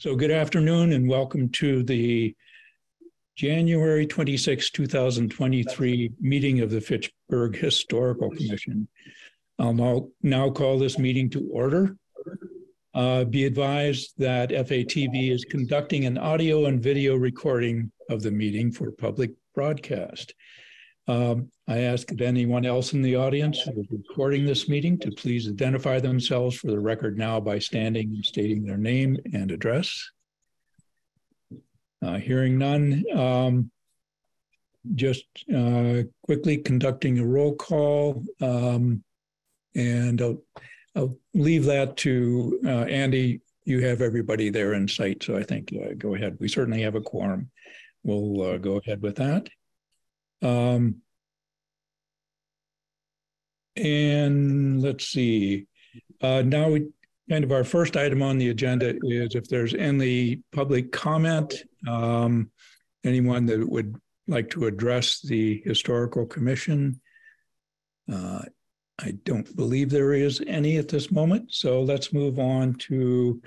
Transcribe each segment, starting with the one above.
So good afternoon and welcome to the January 26, 2023 meeting of the Fitchburg Historical Commission. I'll now, now call this meeting to order. Uh, be advised that FATV is conducting an audio and video recording of the meeting for public broadcast. Um, I ask that anyone else in the audience who is recording this meeting to please identify themselves for the record now by standing and stating their name and address. Uh, hearing none, um, just uh, quickly conducting a roll call. Um, and I'll, I'll, leave that to uh, Andy. You have everybody there in sight, so I think uh, go ahead. We certainly have a quorum. We'll uh, go ahead with that. Um, and let's see. Uh, now, we, kind of our first item on the agenda is if there's any public comment, um, anyone that would like to address the historical commission. Uh, I don't believe there is any at this moment. So let's move on to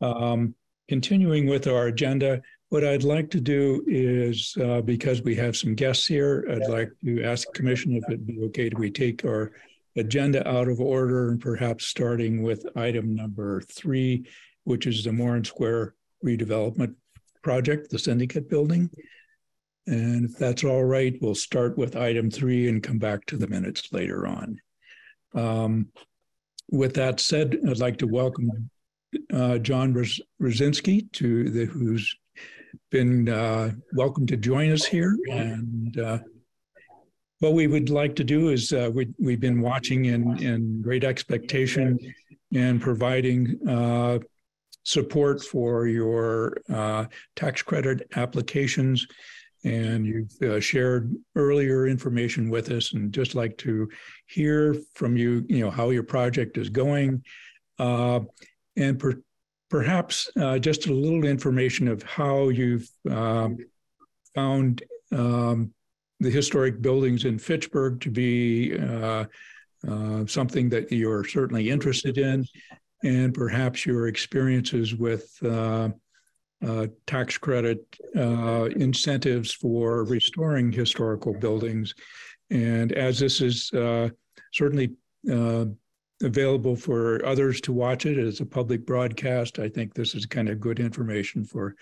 um, continuing with our agenda. What I'd like to do is, uh, because we have some guests here, I'd like to ask the commission if it'd be okay to we take our agenda out of order and perhaps starting with item number three, which is the Moran Square redevelopment project, the syndicate building. And if that's all right, we'll start with item three and come back to the minutes later on. Um, with that said, I'd like to welcome uh, John Brzezinski to the who's been uh, welcome to join us here. And uh, what we would like to do is uh, we, we've been watching in, in great expectation and providing uh, support for your uh, tax credit applications. And you've uh, shared earlier information with us, and just like to hear from you, you know, how your project is going, and per- perhaps uh, just a little information of how you've um, found um, the historic buildings in Fitchburg to be uh, uh, something that you're certainly interested in, and perhaps your experiences with uh, uh, tax credit uh, incentives for restoring historical buildings. And as this is certainly available for others to watch it as a public broadcast. I think this is kind of good information for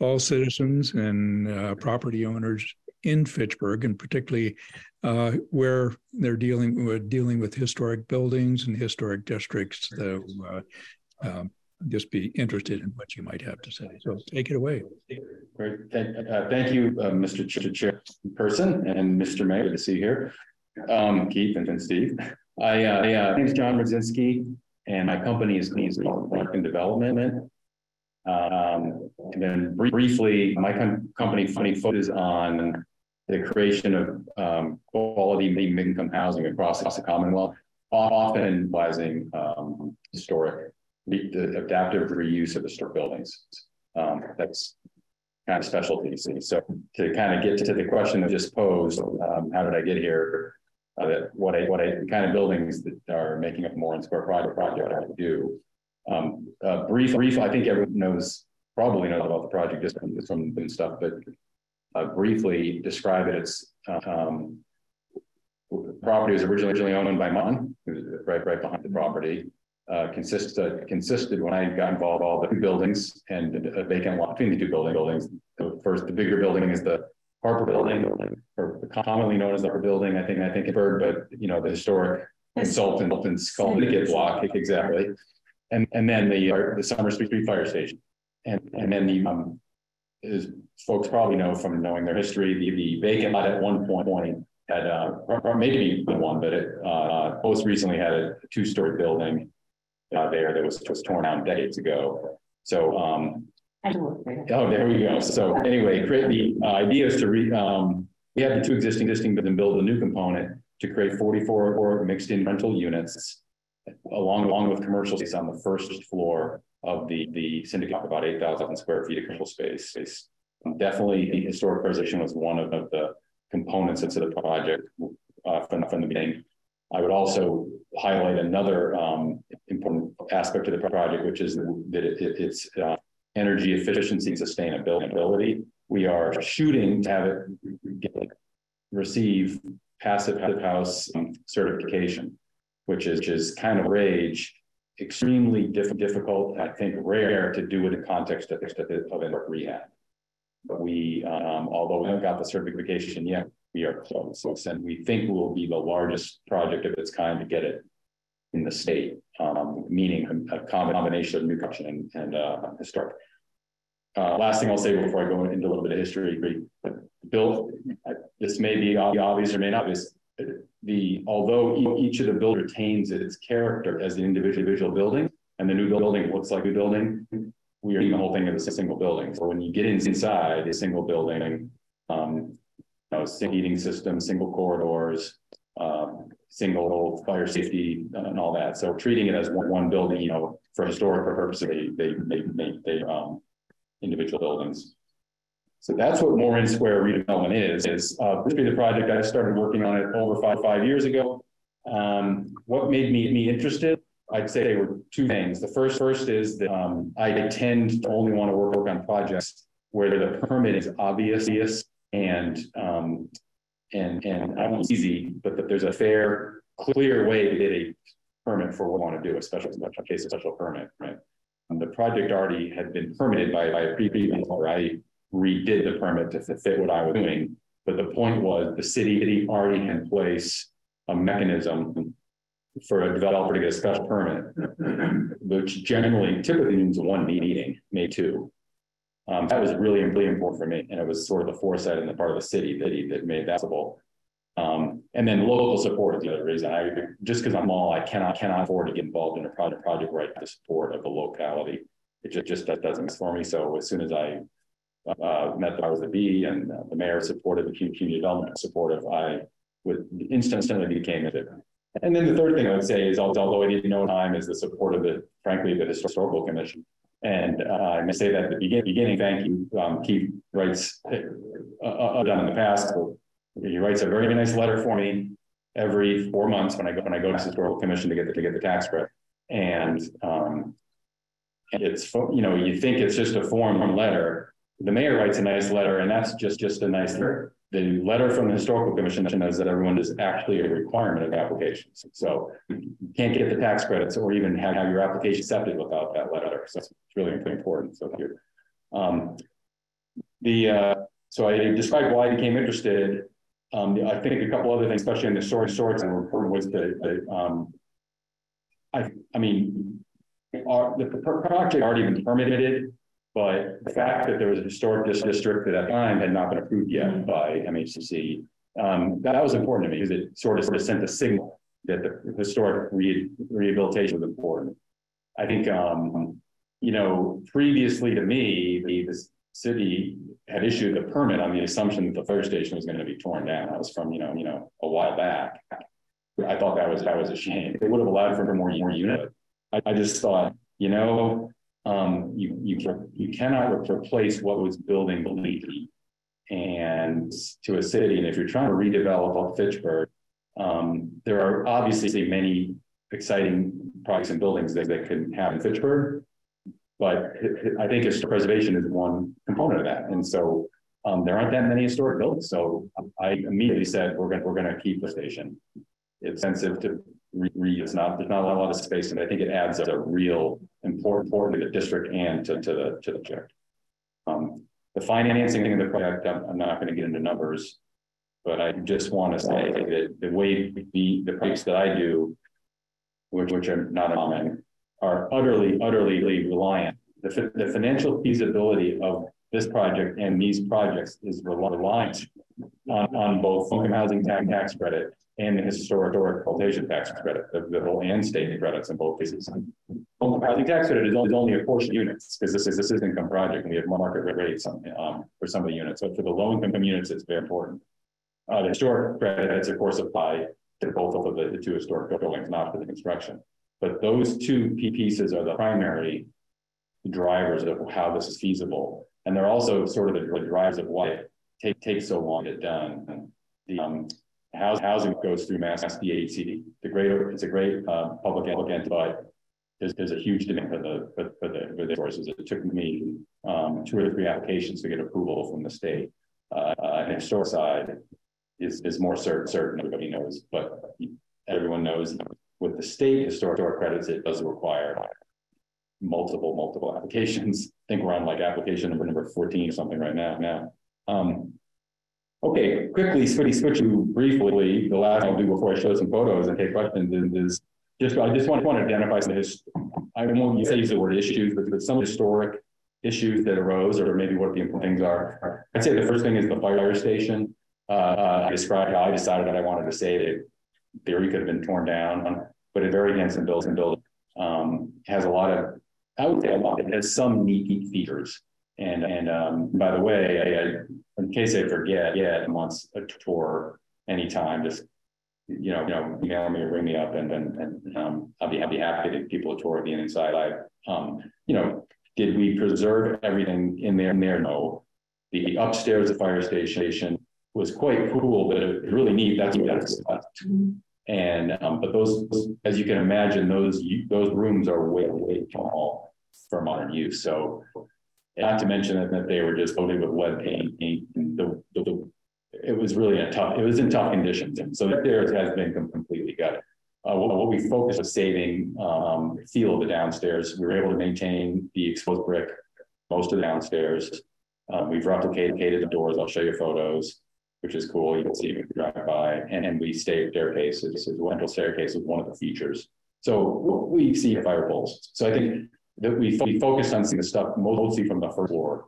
all citizens and uh, property owners in Fitchburg, and particularly uh, where they're dealing with dealing with historic buildings and historic districts. So, uh, um, just be interested in what you might have to say. So, take it away. Great. Thank, uh, thank you, uh, Mr. Chairperson and Mr. Mayor. Good to see you here, um, Keith and, and Steve. I, uh, yeah, my name is John Brzezinski, and my company is called Lincoln Development. Um, and then briefly, my com company Funny focuses on the creation of um, quality medium income housing across the Commonwealth, often utilizing um, historic, the adaptive reuse of historic buildings. Um, that's kind of specialty. So to kind of get to the question that just posed, um, how did I get here? Uh, that what I what I kind of buildings that are making up Moran Square project project I do. Um, uh, brief, brief. I think everyone knows probably knows about the project just from, from the stuff, but uh, briefly describe it. It's um, property was originally owned by Mon, right right behind the property. Uh, consisted consisted when I got involved all the buildings and a vacant lot between the two building buildings. The first, the bigger building is the Harper Building, or commonly known as the Harper Building, I think, I think Bird, but you know, the historic consultants call it the block, exactly. And, and then the, uh, the Summer Street Fire Station. And, and then the, um, as folks probably know from knowing their history, the, the vacant lot at one point had, uh, or maybe the one, but it, uh, most recently had a two-story building uh, there that was, was torn down decades ago. So, um, Oh, there we go. So anyway, create the uh, idea is to re, um, we have the two existing existing, but then build a new component to create 44 or mixed in rental units along along with commercial space on the first floor of the the syndicate, about 8,000 square feet of commercial space. Definitely, the historic preservation was one of, of the components of the project uh, from, from the beginning. I would also highlight another um, important aspect of the project, which is that it, it, it's uh, energy efficiency and sustainability. We are shooting to have it get, receive passive house certification, which is, which is kind of rage, extremely diff difficult, I think rare to do it in the context of, of, of rehab. But we, um, although we haven't got the certification yet, we are close. And we think we'll be the largest project of its kind to get it in the state, um, meaning a, combination of new construction and, and uh, historic. Uh, last thing I'll say before I go into a little bit of history, Bill, this may be obvious or may not be. The although each of the buildings retains its character as an individual building, and the new building looks like a building, we are the whole thing as a single building. So when you get inside a single building, um, you know, heating system, single corridors, um, single fire safety, uh, and all that. So treating it as one, one building, you know, for historical purposes, they they they they, they um, individual buildings. So that's what Moran Square redevelopment is. Is uh, this be the project I started working on it over five five years ago. Um, what made me me interested? I'd say there were two things. The first first is that um, I tend to only want to work, work on projects where the permit is obvious and um, and and I won't easy, but that there's a fair, clear way to get a permit for what we want to do, especially in special case, a special permit, right? And the project already had been permitted by, by a previous. I redid the permit to fit what I was doing. But the point was the city already had in place a mechanism for a developer to get a special permit, which generally typically means one meeting, maybe two. Um, that was really, really important for me. And it was sort of the foresight in the part of the city that, he, that made that possible. Um, and then local support is the other reason. I just because I'm all, I cannot cannot afford to get involved in a project project right the support of the locality. It just, just that doesn't for me. So as soon as I uh, met the powers that be and uh, the mayor supported the community development supportive, I would instantly became it. And then the third thing I would say is, although I didn't know time, is the support of the, frankly, the historical commission. And uh, I may say that at the beginning, beginning thank you. Um, Keith writes, uh, uh, done in the past, he writes a very nice letter for me every four months when I go when I go to the historical commission to get the, to get the tax credit. And um, it's you know you think it's just a form letter. The mayor writes a nice letter, and that's just just a nice letter. The letter from the historical commission says that everyone is actually a requirement of applications. So you can't get the tax credits or even have, have your application accepted without that letter. So it's really important. So here, um, the uh, so I described why I became interested um, I think a couple other things, especially in the short shorts and report was the, the um, I, I mean, our, the project already been permitted, but the fact that there was a historic district at that time had not been approved yet by MHCC, um, that, was important to me because it sort of, sort of sent a signal that the historic re rehabilitation was important. I think, um, you know, previously to me, the, the city had issued a permit on the assumption that the fire station was going to be torn down. That was from, you know, you know, a while back. I thought that was that was a shame. It would have allowed for more more unit. I, I just thought, you know, um, you you you cannot replace what was building the lead and to a city. And if you're trying to redevelop Fitchburg, um, there are obviously many exciting projects and buildings that, that could have in Fitchburg. But I think historic preservation is one component of that. And so um, there aren't that many historic buildings. So I immediately said, we're going we're to keep the station. It's expensive to read. It's not, there's not a lot of space. And I think it adds a real important, important to the district and to, to the, to the project. Um, the financing thing of the project, I'm, I'm not going to get into numbers, but I just want to say that the way the, the projects that I do, which, which are not common, are utterly, utterly reliant. The, the financial feasibility of this project and these projects is reliant on, on both income housing tax, tax credit and the historic rehabilitation tax credit, the, the whole and state credits in both cases. Home housing tax credit is only, is only a portion of units because this is this is income project and we have market rates on, um, for some of the units. So for the low income units, it's very important. Uh, the historic credits, of course, apply to both of the, the two historic buildings, not for the construction. But those two pieces are the primary drivers of how this is feasible. And they're also sort of the, drivers of why it take, takes so long to get done. The um, house, housing goes through Mass DHCD. The great, it's a great uh, public entity, but there's, there's a huge demand for the for, for the for the sources. It took me um, two or three applications to get approval from the state. Uh, uh, and historic side is is more certain. Certain everybody knows, but everyone knows with the state historic credits, it does require multiple multiple applications. I think we're on like application number number fourteen or something right now. Now, um, okay, quickly switch switch to briefly. The last I'll do before I show some photos and take questions is, just I just want, want to identify some his, I won't use the word issues, but, but some historic issues that arose, or maybe what the important things are. I'd say the first thing is the fire station. Uh, I described how I decided that I wanted to save it. Theory could have been torn down, but it very handsome. Building um, has a lot of, I would say a lot. It has some neat, features. And and um, by the way, I, I, in case I forget, yeah, wants a tour anytime. Just you know, you know, email me or ring me up, and and, and um, I'll be I'll be happy to give people a tour of the inside. I, um, you know, did we preserve everything in there? In there, no. The upstairs, the fire station was quite cool, but it really neat. That's what that's And um, but those, as you can imagine, those those rooms are way way small for modern use. So, not to mention that, they were just coated with lead paint. The, the, the it was really a tough, it was in tough conditions. And so there has been completely gutted. Uh, what, what, we focused on saving um, feel of the downstairs. We were able to maintain the exposed brick, most of the downstairs. Um, we've replicated the doors. I'll show you photos, which is cool. You can see if you drive by. And, and we stayed staircases. The central staircase was one of the features. So we see fire poles. So I think that we, we focused on seeing the stuff mostly from the first floor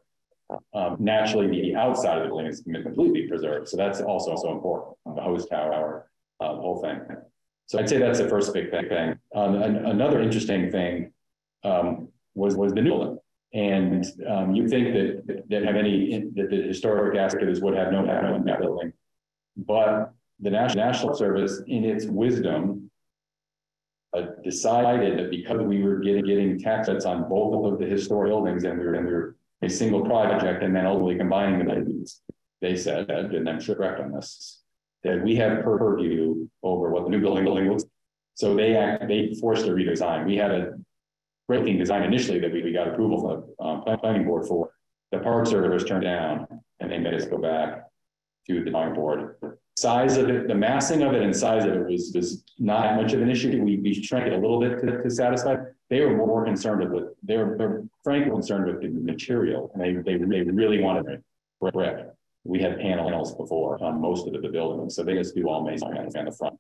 um, naturally, the outside of the building is completely preserved. So that's also so important. The hose tower, uh, the whole thing. So I'd say that's the first big thing. Um, an, another interesting thing um, was was the new building. And um, you think that that have any that the historic aspects would have no value in that building, but the National Service, in its wisdom, uh, decided that because we were getting getting tax cuts on both of the historic buildings, and we were and a single project and then ultimately combining the they said, and I'm sure correct on this, that we have purview over what the new building building looks. So they act, they forced a redesign. We had a breaking design initially that we, we got approval from the um, planning board for. The Park Service turned down and they made us go back to the planning board. Size of it, the massing of it and size of it was, was not much of an issue. We, we shrank it a little bit to, to satisfy. They were more concerned with, they were, they're frankly concerned with the material and they, they, they really wanted brick. We had panels before on most of the, the buildings, so they just do all masonry on the front.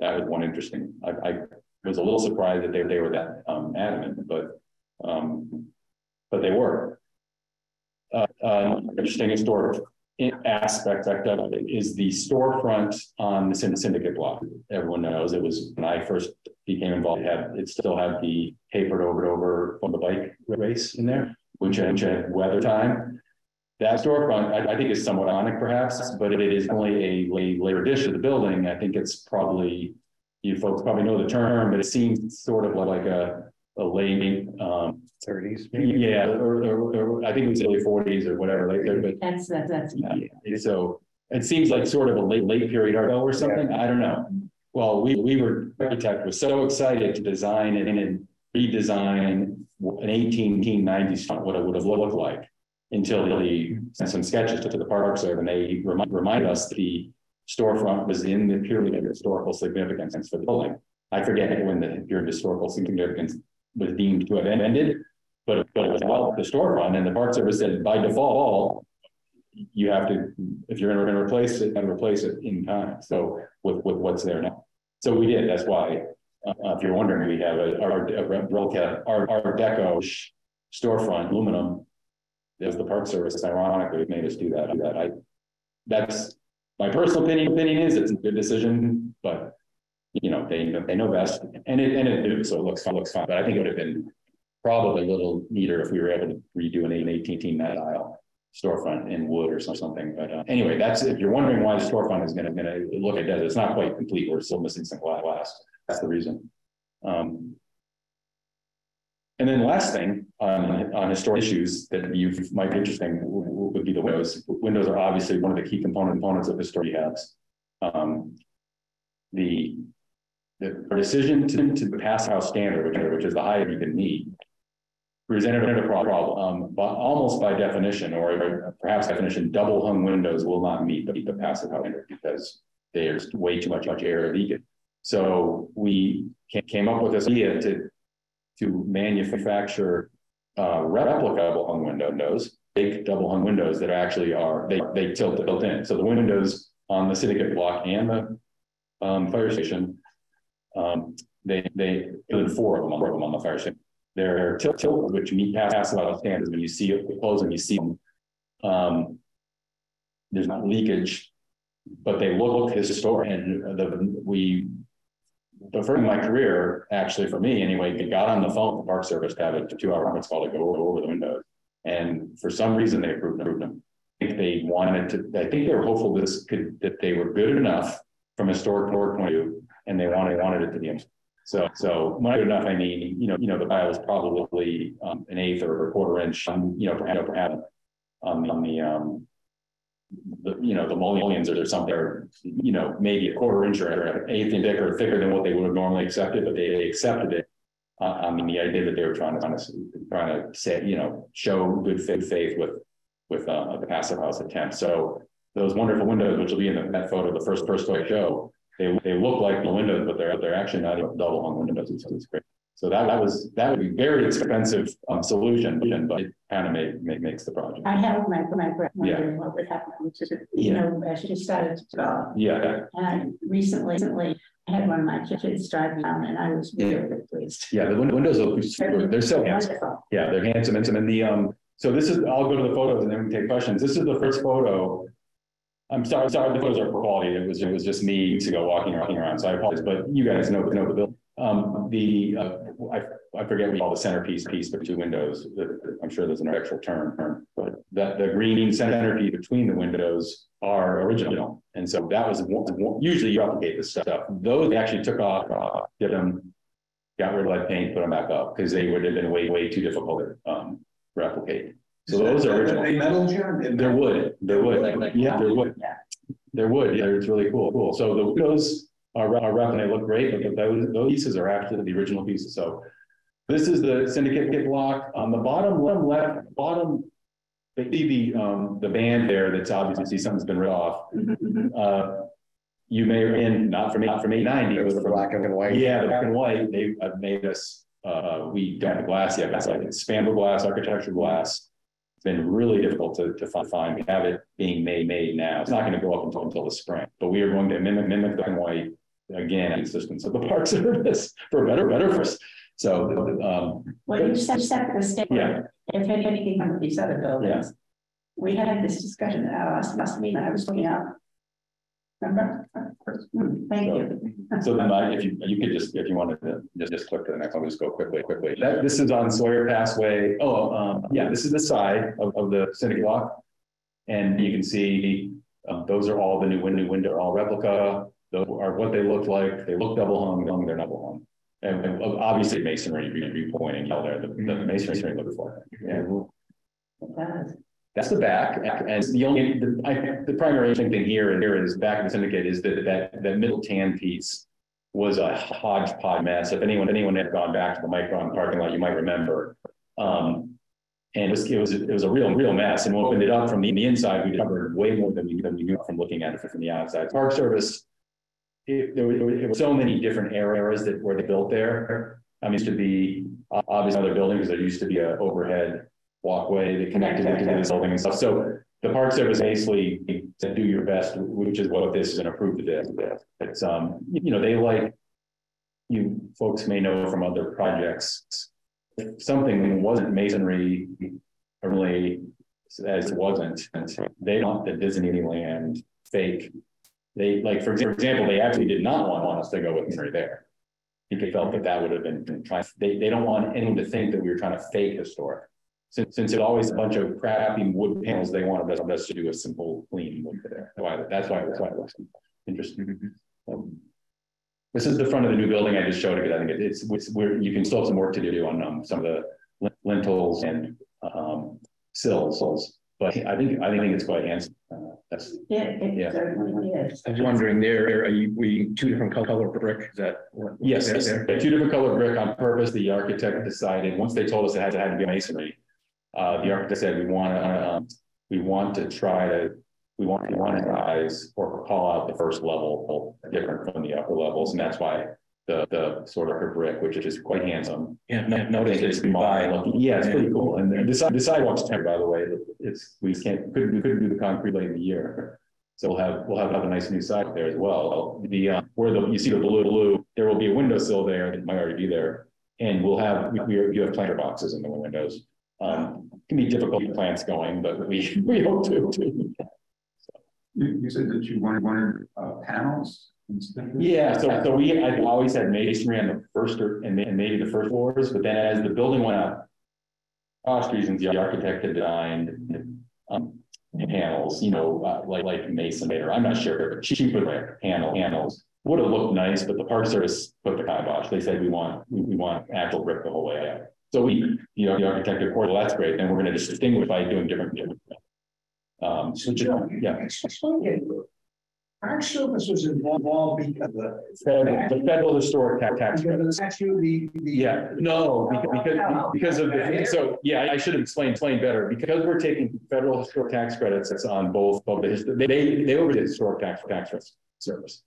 That was one interesting. I, I was a little surprised that they, they were that um, adamant, but um, but they were. Uh, uh, interesting historic aspect of it is the storefront on the syndicate block. Everyone knows it was when I first became involved. It, had, it still had the papered over over on the bike race in there, which, which had weather time. That storefront, I, I, think, is somewhat iconic, perhaps, but it is only a, a later addition to the building. I think it's probably you folks probably know the term, but it seems sort of like a a late um, 30s. Yeah, or, or, or, I think it was early 40s or whatever. Like there, but that's that's that's yeah. So it seems like sort of a late late period art or something. Yeah. I don't know. Well, we we were architect was so excited to design it and redesign an 1890s what it would have looked like until he sent some sketches to the Park Service and they remind, remind us that the storefront was in the purely historical significance for the building. I forget when the of historical significance was deemed to have ended, but, but it was well the storefront and the Park Service said by default, you have to, if you're going to replace it, and replace it in time. So with, with what's there now. So we did. That's why, uh, if you're wondering, we have a, our, our, our deco storefront aluminum. As the Park Service, ironically, made us do that. Do that. I, that's my personal opinion. Opinion is it's a good decision, but you know, they they know best, and it and it do so it looks looks fine. But I think it would have been probably a little neater if we were able to redo an 18 aisle storefront in wood or something. But uh, anyway, that's if you're wondering why the storefront is going to look at that, it's not quite complete. We're still missing some glass. That's the reason. Um, and then last thing on, on historic issues that you might be interesting would be the windows. Windows are obviously one of the key component components of historic house. Um, the the decision to, to pass house standard, which, which is the highest you can meet, presented a problem, um, but almost by definition, or perhaps definition, double hung windows will not meet the, the passive house standard because there's way too much, much air leakage. So we came up with this idea to, to manufacture uh, replicable hung windows, big double hung windows that actually are, they, they tilt built in. So the windows on the syndicate block and the um, fire station, um, they, they, four of them, four of them on the fire station they're tilt, tilt which meet pass a lot of standards. When you see it closing, you see them. Um, there's not leakage, but they look historic. And the, we, in my career, actually for me anyway, they got on the phone the Park Service to have a two-hour conference call to go over, the windows. And for some reason, they approved, them. I think they wanted to. I think they were hopeful this could that they were good enough from a historic point of view, and they wanted wanted it to be so, so good enough, I mean, you know, you know, the dial is probably um, an eighth or a quarter inch, um, you know, perhaps, perhaps on, on the, um, the, you know, the mullions or something, or, you know, maybe a quarter inch or an eighth inch thicker, thicker than what they would have normally accepted, but they, they accepted it. Uh, I mean, the idea that they were trying to, trying to, say, you know, show good faith with, with uh, the passive house attempt. So those wonderful windows, which will be in the, that photo, the first, first photo show, they, they look like the windows, but they're they're actually not double hung windows. So it's great. So that, that was that would be very expensive um, solution, but it kind of make, make, makes the project. I have my my friend wondering yeah. what would happen, which is you yeah. know as she started to develop. Yeah. And I recently, recently I had one of my kids drive down, and I was really pleased. Yeah, the windows look they're so handsome. Yeah, they're handsome, handsome, and the um. So this is I'll go to the photos and then we can take questions. This is the first photo I'm sorry, sorry, the photos are poor quality. It was it was just me to go walking walking around. So I apologize, but you guys know know the building. Um, the uh, I, I forget what we call the centerpiece piece but two windows. I'm sure there's an actual term, but that the green centerpiece between the windows are original, and so that was usually you replicate this stuff. Those they actually took off, uh, did them, got rid of lead paint, put them back up because they would have been way way too difficult to um, replicate. So those are original. They metal? They're wood. They're wood. Yeah, they're wood. Yeah. They're wood. Yeah, it's really cool. Cool. So the windows are, are rough and they look great, but those, those pieces are actually the original pieces. So this is the syndicate kit block. On the bottom left, bottom, they see the um the band there that's obviously something's been ripped off. Uh, you may in not from not from 890. It was the black and white. Yeah, the black and white. They have made us uh, we don't have glass yet. It's like spandrel glass, architecture glass It's been really difficult to, to find. We have it being made made now. It's not going to go up until until the spring, but we are going to mimic mimic the black and white again in existence of the Park Service for better better for us. So um, well, you set, set the stage. Yeah. If anything from these other buildings, we had this discussion at our last, last meeting. I was looking up Remember? Hmm, thank you. So then I, if you, you could just, if you wanted to just, just click to the next one, just go quickly, quickly. That, this is on Sawyer Passway. Oh, um, yeah, this is the side of, of the Syndicate block. And you can see, um, those are all the new window, window, all replica. Those are what they look like. They look double hung, they're double hung. And, and obviously masonry viewpointing, you know, there, the, the masonry looks like. Yeah. It does. That's the back, and the only the, I, the primary thing here and here is back of the syndicate is that that that middle tan piece was a hodgepodge mess. If anyone anyone had gone back to the Micron parking lot, you might remember. Um, and it was, it was it was a real real mess. And we opened it up from the, the inside, we discovered way more than we, than we knew from looking at it from the outside. Park Service, it, there, were, there were so many different areas that were built there. I mean, used to be obviously other buildings. There used to be an overhead walkway that connected into the building and stuff. So the Park Service basically said, do your best, which is what this is and approved it. It's, um, you know, they like, you folks may know from other projects, if something wasn't masonry, really, as it wasn't, they don't the Disneyland fake. They like, for example, they actually did not want, want us to go with masonry there. They felt that that would have been trying. They, they don't want anyone to think that we were trying to fake historic since, since it's always a bunch of crappy wood panels, they wanted us to do a simple clean wood there. Why, that's why, that's why it looks interesting. Um, this is the front of the new building. I just showed it. Because I think it, it's, it's where you can still have some work to do on um, some of the lintels and um, sills, but I think I think it's quite handsome. That's, It, Yeah. it certainly is. I was wondering, there, are you, we, two different col- color brick, is that? what- yes, there- yes, there? two different colored brick on purpose. The architect decided, once they told us it had to, had to be masonry. Uh, the architect said, we want to, um, we want to try to, we want, we want to rise or call out the first level different from the upper levels, and that's why. The, the sort of brick, which is quite handsome. Yeah, no, Notice it's by looking, yeah, it's pretty cool. And the side, the sidewalk's temporary, by the way, it's, we can't, couldn't, we couldn't do the concrete late in the year. So we'll have, we'll have, have a nice new side there as well. The, uh, where the, you see the blue, blue, there will be a windowsill there, that might already be there. And we'll have, we, we, you have planter boxes in the windows. Um, can be difficult to get plants going, but we, we hope to, to. You, you said that you wanted, wanted, uh, panels Yeah, so, so we, I've always had masonry on the first or, and may- and maybe the first floors, but then as the building went up. Cost reasons, the architect had designed, um, panels, you know, uh, like, like masonry, or I'm not sure, but cheaper like panel, panels. Would have looked nice, but the park service put the kibosh, they said, we want, we, we want actual brick the whole way up. So we, you know, the architect, of course, well, that's great, then we're gonna just distinguish by doing different, different. Um, so just, yeah. Our service was involved because the. Federal- The federal historic tax, tax credit. Because it's actually the. the- Yeah, no, beca- because, because of the, so, yeah, I should have explained, explained better, because we're taking federal historic tax credits, that's on both, of the, his- they, they over the historic tax, tax service.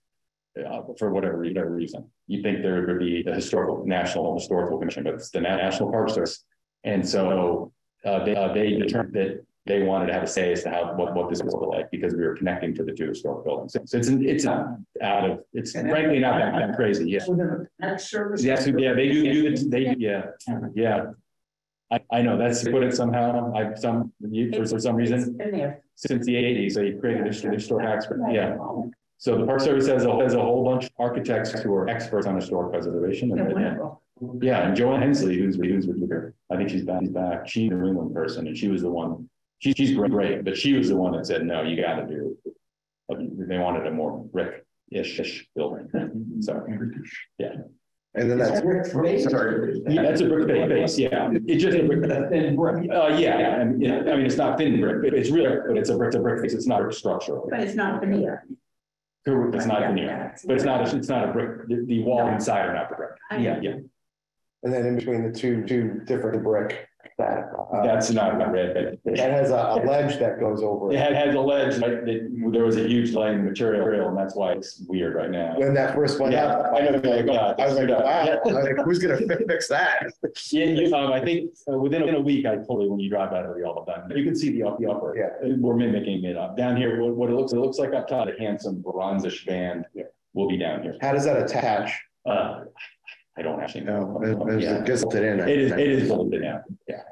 Uh, for whatever, whatever reason, you think there would be the historical, National Historical Commission, but it's the Na- National Park Service. And so, uh, they, uh, they determined that they wanted to have a say as to how, what, what this was like, because we were connecting to the two historic buildings. So it's, it's not out of, it's frankly not that, that crazy, yeah. Service. Yes, yeah, they do, do, the- they, yeah, yeah. I, I know, that's put it somehow, I've some, you, for, for some reason, since the eighties, they created a historic credit, yeah. So the Park Service has a, has a whole bunch of architects who are experts on historic preservation. And- and- wonderful. Yeah, and Joanne Hensley, who's, who's with her, I think she's back, she's back, she's a New England person, and she was the one, she, she's great, great, but she was the one that said, no, you gotta do. They wanted a more brick-ish building, so. Yeah. And then that's, brick Sorry. Yeah, that's a brick ba- base, yeah. It's just a brick. Thin brick. Uh, yeah, and, yeah, I mean, it's not thin brick, but it's real, but it's a brick, it's a brick face. It's not a structural. But it's not veneer. Correct, It's not Yeah, veneer, yeah. but it's not, a- it's not a brick, the, the wall inside are not the brick. I Yeah, know. yeah, and then in between the two, two different brick, that, uh, that's not a red, but that it has a a ledge that goes over. it. had, has a ledge, like, that, there was a huge laying material, and that's why it's weird right now. When that first went Yeah, up, I know, like, uh, I was like, wow, yeah. I was like, who's gonna fix that? Yeah, you, um, I think uh, within, within a week, I totally, when you drive out of the all the time, you can see the up, the upper. Yeah. We're mimicking it up. Down here, what, what it looks, it looks like up top, a handsome bronzish band will be down here. How does that attach? Uh, I don't actually know. No, Yeah. just it in. I It is, think. it is bolted yeah. Yeah.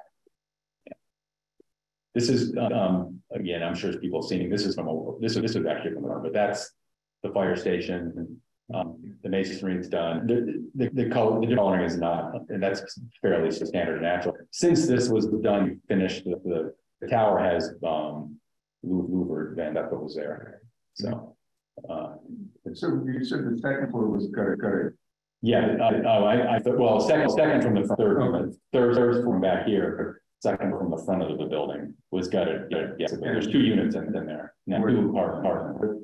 This is, um, again, I'm sure people have seen it. This is from, a this is, this is actually from, a- but that's the fire station. Um, the masonry is done. The, the, the color, the coloring is not, and that's fairly standard and natural. Since this was done, finished, the, the, the tower has, um, louvered, and that's what was there. So, uh, So you said the second floor was gutted, gutted. yeah, I, oh, I, I, thought- well, second, second from the third, third, third from back here, second from the front of the building was gutted, yeah, yeah, so there's two units in, in there. Now, two part, part.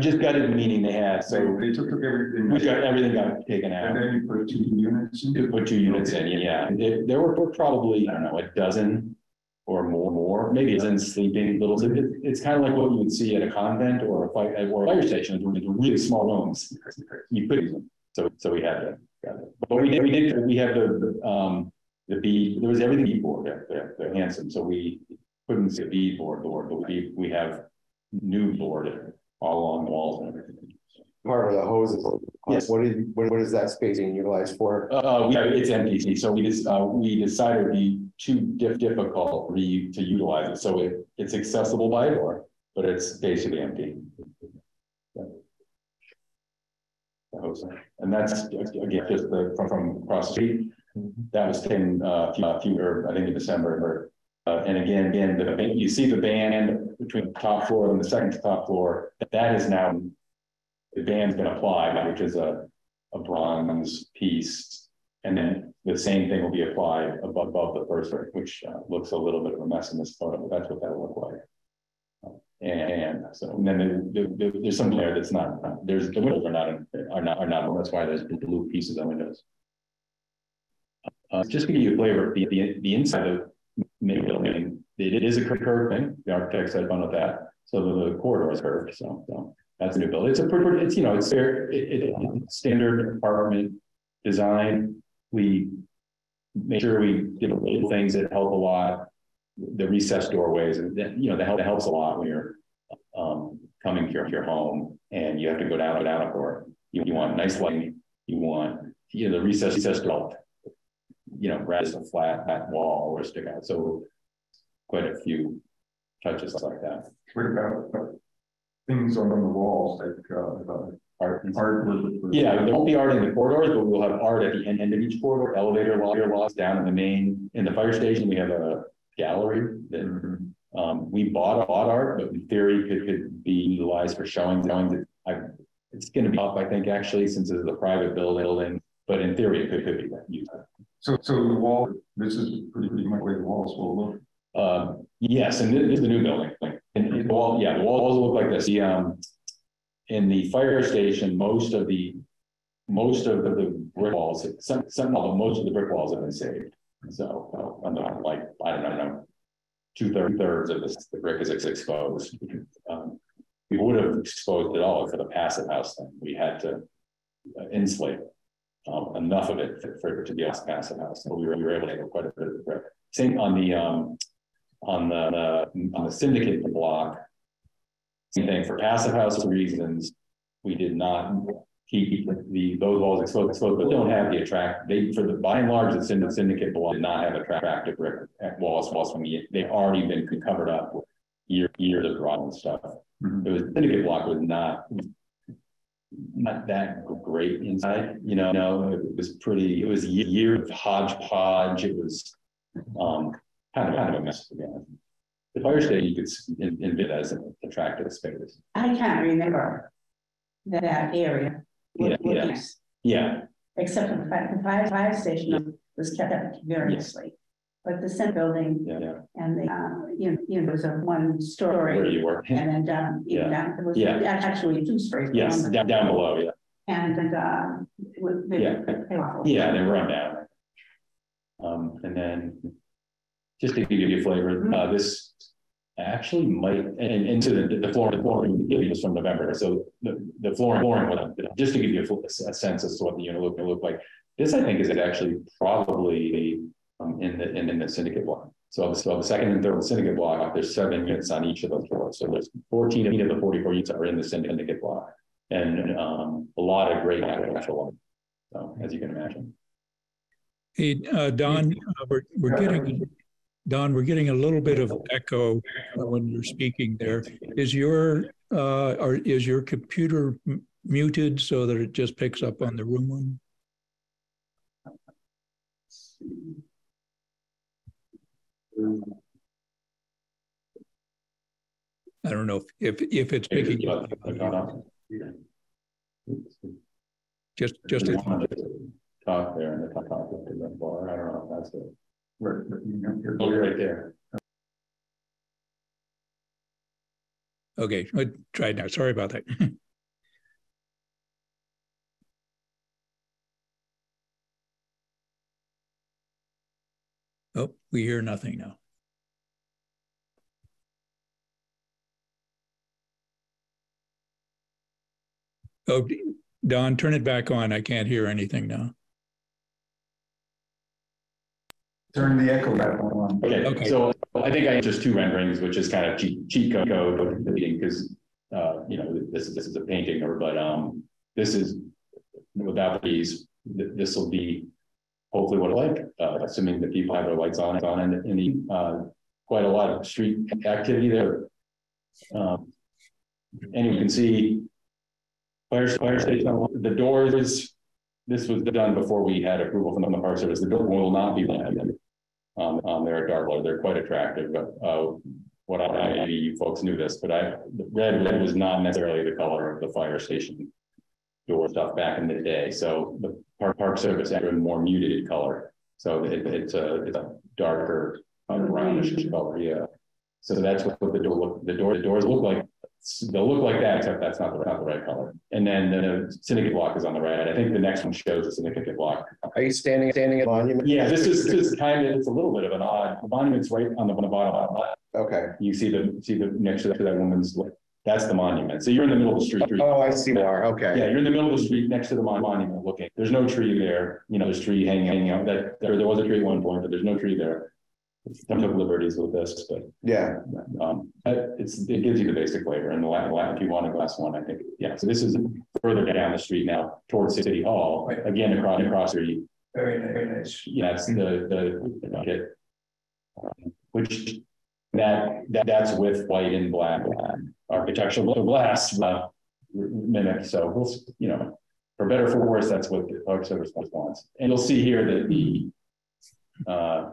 Just gutted meaning they had, So so they took everything. we got, everything got taken And out. then you put two units in. To put two units in, yeah, there, there were probably, I don't know, a dozen. Or more, more, maybe it's in sleeping little, it, it's kind of like what you would see at a convent or a fire, or a fire station, it's really small rooms. You them, so, so we had to, got it. but we did, we did, we had the, um, the B, there was everything bead board, they're, they're, they're handsome, so we. Couldn't see a bead board, board, but we, we have new board all along the walls and everything. Part of the hoses. Yes. What is, what, what is that space being utilized for? Uh, we, it's empty, so we just, uh, we decided it'd be too diff- difficult for you to utilize it, so it, it's accessible by door, but it's basically empty. Yeah. Hope so. And that's, again, just the, from, from across the street. That was taken, uh, a few- few, or I think in December, or, uh, and again, again, the, you see the band between the top floor and the second to top floor, that is now. The band's been applied, which is a, a bronze piece. And then the same thing will be applied above, above the first, one, which uh, looks a little bit of a mess in this photo, but that's what that'll look like. And so, and then there- there- there's some there that's not, there's, the windows are not, are not, are not, that's why there's blue pieces on windows. Uh, just to give you a flavor, the, the, the inside of main building, it is a curved thing, the architects had fun with that. So the corridor is curved, so, so that's a new building. It's a pretty, it's, you know, it's fair, it, it, it's standard apartment design. We make sure we did little things that help a lot. The recessed doorways, and you know, that help- that helps a lot when you're um, coming to your, your home and you have to go down, go down a court. You, you want nice lighting, you want, you know, the recessed, recessed door, you know, rather than a flat, flat wall or stick out. So quite a few touches like that. What about things on the walls like, uh, Art. art? Yeah, there won't be art in the corridors, but we'll have art at the end, end of each corridor, elevator, lobby, loss down in the main, in the fire station, we have a gallery that Mhm. Um, we bought, a bought art, but in theory could, could be utilized for showings, showings. that I, it's gonna be up, I think, actually, since it's a private building, but in theory, it could, could be used. So, so the wall, this is pretty, pretty much the way the walls will look. Um, yes, and this is the new building, like, and the wall, yeah, the walls look like this, the, um. In the fire station, most of the, most of the brick walls, some, some, although most of the brick walls have been saved. So, uh, like, I don't know. Two thirds, of the brick is exposed. Um, we would have exposed it all for the passive house thing, we had to uh, insulate. Um, enough of it for- for it to be a passive house, so we were, we were able to get quite a bit of the brick. Same on the, um, on the, the- on the syndicate block. Same thing for passive house reasons, we did not keep the, those walls exposed, exposed, but don't have the attract, they, for the, by and large, the syndicate, block did not have attractive brick at walls, walls from the, they've already been covered up with year, years of rot and stuff. Mhm. It was, syndicate block was not not that great inside, you know, no, it was pretty, it was a year of hodgepodge, it was um, kind of, kind of a mess, honest. The fire station, you could envision it as an attractive space. I can't remember that area. Yeah, What- yeah. is- Yeah, Except for the fire, the fire, fire station was kept up very nicely. But the center building yeah, yeah, and the, uh, you know, you know, was a one story. where story. you were, And then down, Yeah. down, it was Yeah. actually two stories. yes, down, down below, yeah, And, uh, with. they- Yeah. they were awful. yeah, they run down. Um, and then, just to give you a flavor, uh, this actually might, and, and into the, the floor, the flooring, is from November, so the, the flooring, flooring, was- just to give you a, full- a sense as to what the unit look, look like. This, I think, is actually probably, um, in the, in, in the syndicate block. So, so the second and third syndicate block, there's seven units on each of those floors, so there's fourteen of the forty-four units are in the syndicate block. And, um, a lot of great actual, so, as you can imagine. Hey, uh, Don, uh, we're, we're getting, Don, we're getting a little bit of echo when you're speaking there. Is your, uh, or is your computer m- muted so that it just picks up on the room one? I don't know if, if, if it's picking up, just, just, a- Talk there in the top, top of the bar, I don't know, if that's it. Right, but you know, you're- Oh, right there. okay, I tried now. Sorry about that. Oh, we hear nothing now. Oh, Don, turn it back on. I can't hear anything now. Turn the echo back on. Okay, Okay. so I think I just two renderings, which is kind of cheat, cheat code, because, uh, you know, this, this is a painting or, but, um, this is without these, th- this will be hopefully what I like, uh, assuming that people have their lights on, on in, in the, uh, quite a lot of street activity there. Um, and you can see fire, fire station, the doors, this was done before we had approval from the Park Service, the door will not be lit. Um, um, they're a dark they're quite attractive, but, uh, what I, maybe you folks knew this, but I, red, red was not necessarily the color of the fire station door stuff back in the day, so the Park, Park Service had a more muted color. So it, it's a, it's a darker, uh, brownish color, yeah. So that's what the door look, the door, the doors look like. They'll look like that, except that's not the, not the right color. And then the syndicate block is on the right. I think the next one shows the syndicate block. Are you standing, standing at monument? Yeah, this is, this kind of, it's a little bit of an odd, the monument's right on the, on the bottom. Okay. You see the, see the, next to that, to that woman's, that's the monument. So you're in the middle of the street. Oh, I see more. Okay. Yeah, you're in the middle of the street next to the mon- monument looking. There's no tree there. You know, there's tree hanging, hanging out that, there, there was a tree at one point, but there's no tree there. Some took liberties with this, but, Yeah. um, it's, it gives you the basic flavor and the last, if you want a glass one, I think, yeah. So this is further down the street now towards City Hall, again, across, across the street. Very, very nice. Yeah, that's the, the, the budget. Um, Which, that, that, that's with white and black architectural glass, uh, mimic, so we'll, you know. For better or for worse, that's what the Park Service wants, and you'll see here that the. Uh,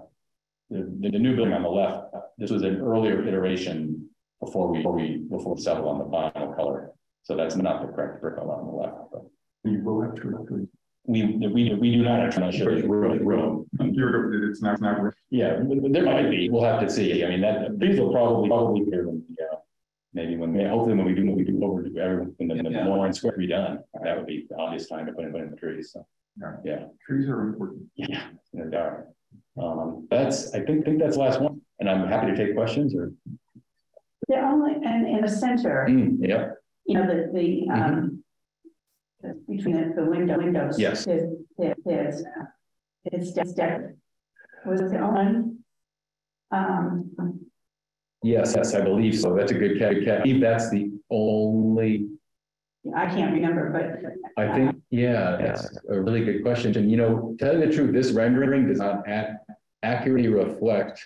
the, the, new building on the left, this was an earlier iteration before we, before we, before we settled on the final color. So that's not the correct brick on the left, but You will have to. we, we, we do not have to show you room, room. It's not, not. Yeah, there might be, we'll have to see, I mean, that, these will probably, probably here yeah. Maybe when, hopefully when we do, when we do over, everyone, when the, the Moran Square be done, that would be the obvious time to put in, put in the trees, so. Yeah. Yeah, Trees are important. yeah, no doubt. Um, that's, I think, think that's the last one, and I'm happy to take questions or, They're only, and in the center, Hmm, yeah, you know, the, the, um. Between the, the window, windows. Yes. There, there- there's, uh, it's just decorative. Was it the only? Um, yes, yes, I believe so, that's a good catch, catch, I believe that's the only I can't remember, but. I think, yeah, that's a really good question. And you know, tell you the truth, this rendering does not ac- accurately reflect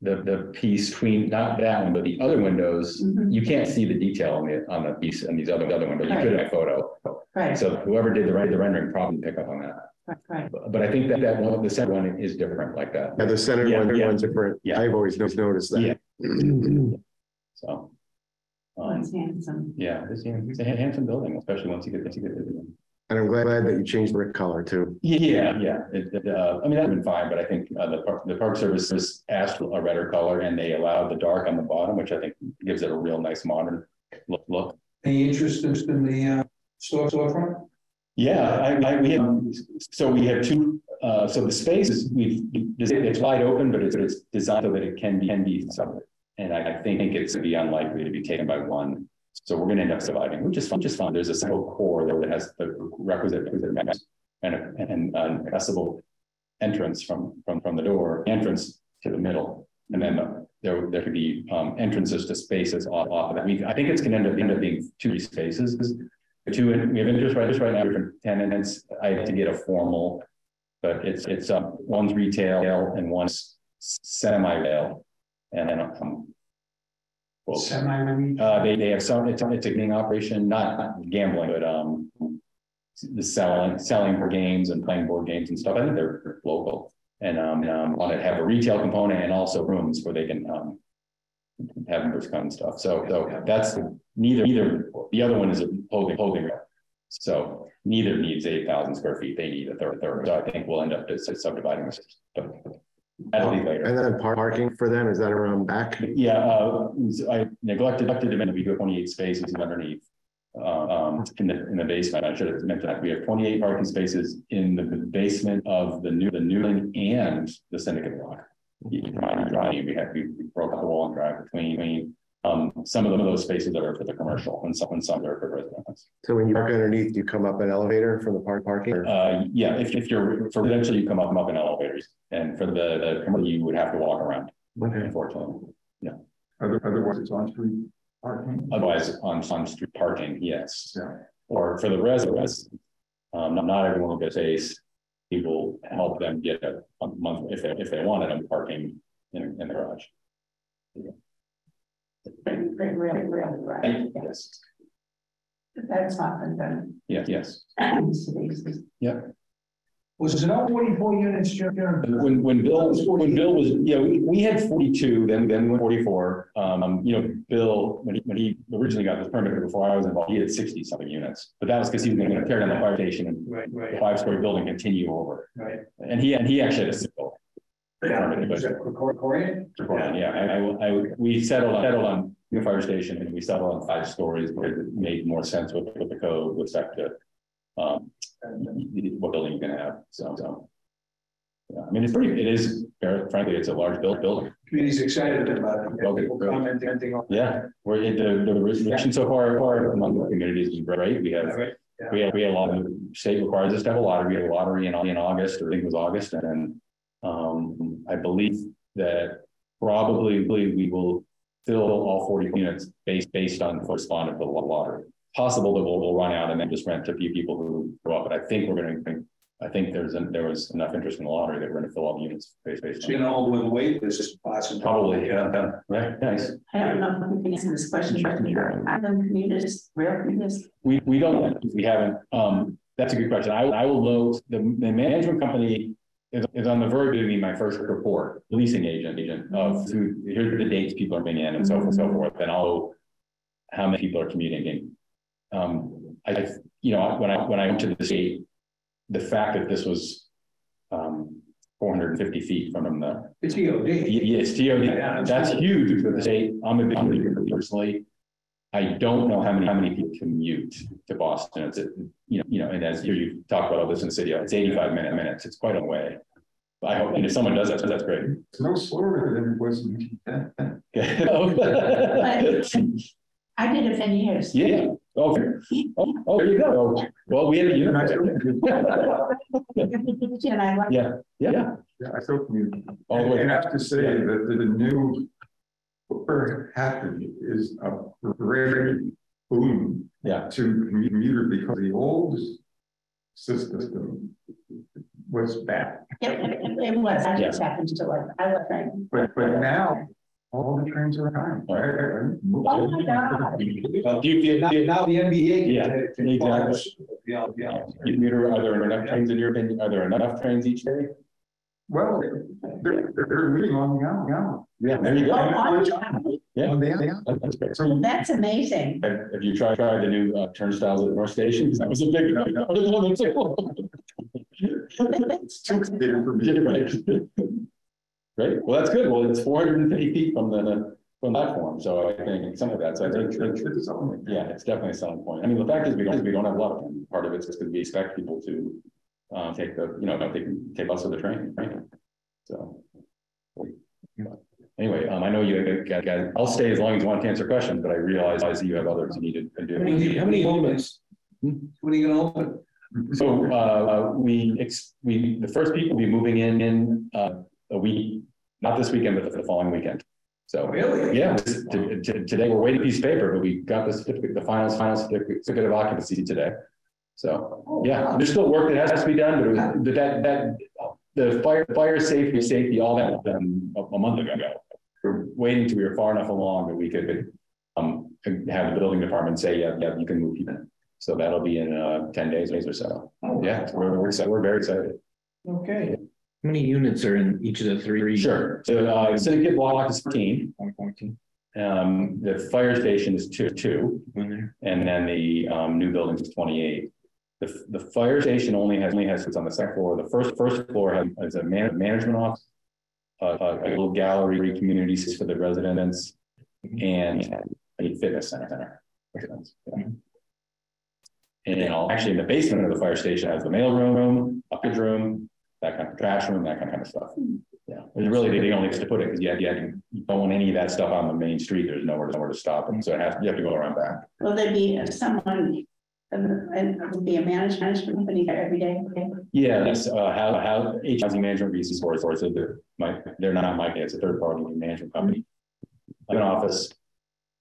the, the piece between, not that one, but the other windows. Mhm, You can't see the detail on the, on the piece and these other, other windows. You could have a photo. Right, So whoever did the, right- the rendering probably pick up on that. right, right. But but I think that that one, the center one is different like that. Yeah, the center Yeah, one, yeah. one's different. Yeah. I've always noticed that. So. Oh, Um, it's handsome. yeah, it's, it's a handsome building, especially once you get, once you get. it in. And I'm glad that you changed the brick color too. Yeah, yeah, it, it, uh, I mean, that'd been fine, but I think, uh, the park, the park service was asked for a redder color and they allowed the dark on the bottom, which I think gives it a real nice modern look, look. Any interest in the, uh, store, storefront? Yeah, I, I, we have, so we have two, uh, so the space is, we've, it's wide open, but it's, it's designed so that it can be, can be separate. And I, think it's to be unlikely to be taken by one. So we're gonna end up surviving, which is fun, just fun. There's a single core there that has the requisite, and, a- and an accessible entrance from, from, from the door, entrance to the middle. And then uh, there, there could be, um, entrances to spaces off, off of that. I mean, I think it's gonna end up, end up being two spaces. Two, we have interest right, right now, different tenants. I have to get a formal. But it's, it's, um, one's retail and one's semi-rail. And then, um. Well, Semi. uh, they, they have some, it's, it's a gaming operation, not not gambling, but, um. The selling, selling for games and playing board games and stuff. I think they're local. And, um, um, want to have a retail component and also rooms where they can, um. Have members come and stuff. So, so that's neither, neither, the other one is a holding, holding. Room. So neither needs eight thousand square feet. They need a third, third. So I think we'll end up just subdividing this. That'll be later. And then par- parking for them, is that around back? Yeah, uh, I neglected, neglected to mention, we do twenty-eight spaces underneath. Uh, um, in the, in the basement, I should have mentioned that, we have twenty-eight parking spaces in the basement of the new, the new and the syndicate block. You can find drawing, we had, we broke the wall and drive between, um, some of them, those spaces that are for the commercial and some, and some are for residents. So when you park underneath, you come up an elevator from the park parking? Uh, yeah, if, if you're, for residential, you come up, come up in elevators, and for the, the, commercial, you would have to walk around, Okay. unfortunately. Other, otherwise it's on street parking. Otherwise, on, on street parking, yes. Yeah. Or for the residents, um, not, not everyone will get space. People help them get a, a month, if they, if they wanted them parking in, in the garage. Really, really, really, right. Yes, That's often done. yes, yes. Was it all forty-four units, Jim? When, when Bill, when Bill was, yeah, we, we had forty-two, then, then went forty-four. Um, you know, Bill, when he, when he originally got this permit before I was involved, he had sixty something units. But that was because he was gonna tear down the fire station and Right, the five-story building continue over. right. And he, and he actually had a single. Permitted, but- Is that Corian? Yeah, yeah, I, I, will- I, would- we settled, on- settled on the fire station and we settled on five stories, where it made more sense with, with the code, with respect to. Um, what building you're gonna have, so, so. Yeah, I mean, it's pretty, it is, frankly, it's a large built building, Community's excited about it. Well, People great. comment, anything on. yeah, we're, in the, the reception so far, far among the communities is great, we have. We had, we had a lot of, state requires us to have a lottery, we had a lottery in, in August, or I think it was August, and then. Um, I believe that probably we will fill all forty units based, based on first respond of the lottery. Possible that we'll, we'll run out and then just rent to a few people who go up, but I think we're gonna, I think there's, a- there was enough interest in the lottery that we're gonna fill all the units based, based So you on. know, with wait, this is possible. Probably, yeah, yeah, right, nice. I don't know if we can answer this question, but are the communities, real communities? We, we don't, we haven't, um, that's a good question. I, I will note, the, the management company is, is on the verge of me my first report, leasing agent, agent of who, here's the dates people are coming in and so forth, so forth, and I'll how many people are commuting. Um, I, you know, when I, when I went to the state, the fact that this was, um, four hundred and fifty feet from the It's. Yes, TOD, that's huge for the state. I'm a big believer personally. I don't know how many, how many people commute to Boston. It's, a- you know, you know, and as you talk about all this in the city, it's eighty-five minute minutes. It's quite a way. I hope, and if someone does that, that's great. It's no slower than it was in ten, ten. I did it for years. Yeah, oh, oh, oh, there you go. Well, we had a And unit. still, And I like, Yeah, yeah, yeah, I still commute. all the way. And I have to say that the new. What happened is a great boom Yeah, to commuter because the old system was bad. it, it, it was, I just happened to like, I love it. But, but now, all the trains are on. Right? Oh my God. do you feel, Now, do you- now the NBA. Yeah, can- can exactly. follow. Yeah, yeah. you commuter, are there enough trains in your opinion? Are there enough trains each day? Well, they're, they're, they're leaving on the out, now. Yeah, there you Oh, go. on time? Yeah. On the out. That- That's great. So That's amazing. Have, have you tried, tried the new uh, turnstiles at North Station? 'Cause That was a big. it's too big for me. Great, well, that's good. Well, it's four hundred and fifty feet from the, from the platform, so I think some of that, so I think, It's- it's something. yeah, it's definitely a selling point. I mean, the fact is, we don't, we don't have a lot of them. Part of it's just because we expect people to um, take the, you know, don't take take us or the train, right? So. Anyway, um, I know you, got, got, I'll stay as long as you want to answer questions, but I realize that you have others you need to do. How many, how many moments? When are you gonna open? So, uh, we, ex, we, the first people will be moving in, in, uh, a week, not this weekend, but the following weekend. So, Really? yeah, this- t- t- today we're waiting a piece of paper, but we got the certificate, the final, final certificate of occupancy today. So, yeah, there's still work that has to be done, but was- that, that, the fire, fire safety, safety, all that was done a, month ago. We're waiting till we were far enough along that we could, um, have the building department say, yeah, yeah, you can move people. So that'll be in, uh, ten days or so. Yeah, we're, we're excited, we're very excited. Okay. How many units are in each of the three? Sure, so, uh, syndicate block is fifteen, One fourteen, um, the fire station is two, two. And then the um new building is twenty-eight. The the fire station only has, only has, it's on the second floor. The first, first floor has has a man, management office. A a little gallery, communities for the residents and a fitness center. Yeah. And then actually in the basement of the fire station has the mail room, a room, that kind of trash room, that kind of stuff. Yeah, it's really the only place to put it because you had, you don't want any of that stuff on the main street. There's nowhere, nowhere to stop it. So it has, you have to go around back. Will there be someone, and be a management management company every day? Okay. Yeah, that's uh how how housing management resource or so they're my, they're not on my, it's a third party management company. Have An office.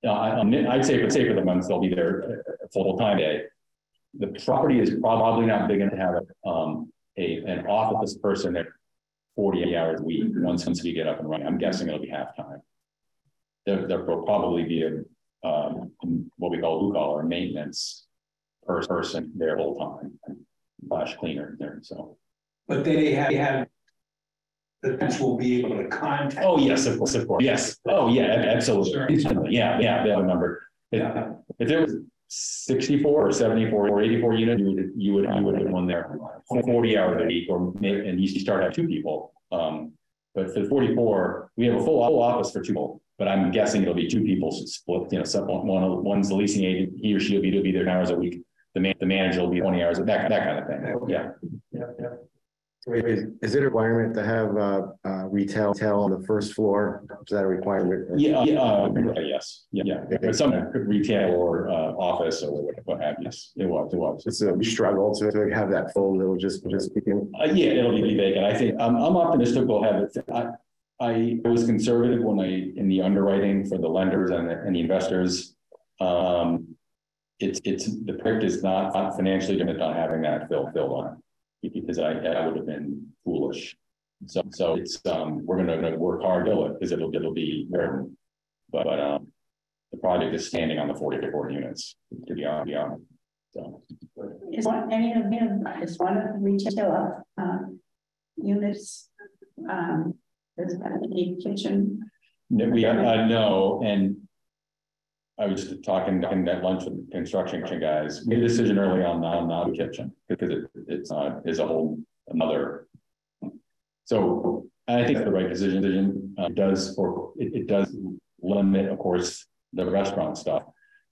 Uh, I I'd say, I'd say for the months, they'll be there a full time day. The property is probably not big enough to have um a an office person there. Forty hours a week, once once you get up and running, I'm guessing it'll be half time. There there will probably be a um what we call blue collar maintenance. Per- Person there full time, slash cleaner there, so. But they have, they have. The fence will be able to contact. Oh, yes, of course, of course, yes. Oh, yeah, absolutely. Yeah, yeah, they have a number. If, Yeah. if it was sixty-four or seventy-four or eighty-four units, you would, you would, you would have one there forty hours a week or maybe, and you start have two people. Um, But for forty-four, we have a full, full office for two people, but I'm guessing it'll be two people split, you know, one, one- one's the leasing agent, he or she will be, will be there hours a week. The man, the manager will be twenty hours, that, that kind of thing, yeah. Is, is it a requirement to have, uh, uh, retail, retail on the first floor? Is that a requirement? Yeah, yeah, uh, yes, yeah, yeah, but some retail or, uh, office or what, what have you, yes, it was, it was. It's a struggle to, to have that full, it'll just, just begin. Uh, yeah, it'll be vacant. I think, I'm, I'm optimistic we'll have it. I, I was conservative when I, in the underwriting for the lenders and the, and the investors. Um, it's, it's, the project is not not financially dependent on having that filled, filled on. Because I, I would have been foolish. So, so it's, um, we're gonna, gonna work hard to it, because it'll, it'll be, very- but, but, um. The project is standing on the forty to forty units, to be honest, be honest. So. Is one, any of them, is one of the retail, um, units, um, there's a kitchen? No, we, I know, and. I was just talking, at lunch with the construction guys, made a decision early on, not, not a kitchen, because it, it's, uh, is a whole, another. So, I think the right decision, decision, uh, does, for, it, it does limit, of course, the restaurant stuff.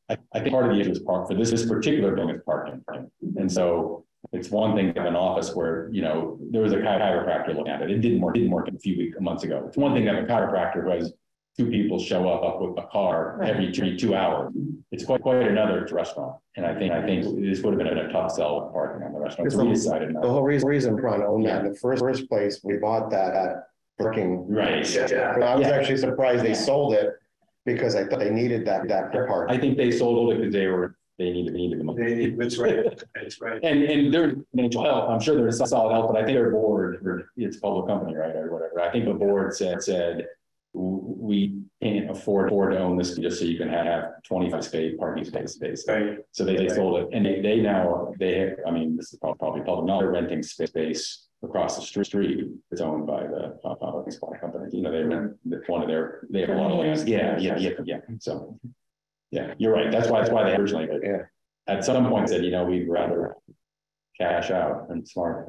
I, I think part of the issue is park, for this, this particular thing is parking, and so. It's one thing to have an office where, you know, there was a chiropractor looking at it, it didn't work, didn't work a few weeks, months ago. It's one thing to have a chiropractor who has two people show up with a car every two, two hours. It's quite, quite another to restaurant. And I think, I think this would have been a tough sell with parking on the restaurant. So we decided The not. whole reason, reason Prana owned that in the first, first place, we bought that at parking. Right. And I was actually surprised they sold it because I thought they needed that, that for parking. I think they sold it because they were, they needed, they needed the money. That's right, that's right. And, and their financial health, I'm sure there's solid health, but I think their board, or it's a public company, right, or whatever. I think the board said, said. "W- We can't afford, afford to own this just so you can have twenty-five space parking space, space. Right. So they, they sold it and they, they now, they, I mean, this is prob- probably public, now they're renting space, space across the str- street. It's owned by the, uh, public supply company, you know, they rent, the- one of their, they have a lot of land. Yeah, yeah, yeah, yeah, so. Yeah, you're right. That's why, that's why they originally, but Yeah. at some point said, you know, we'd rather cash out and smart.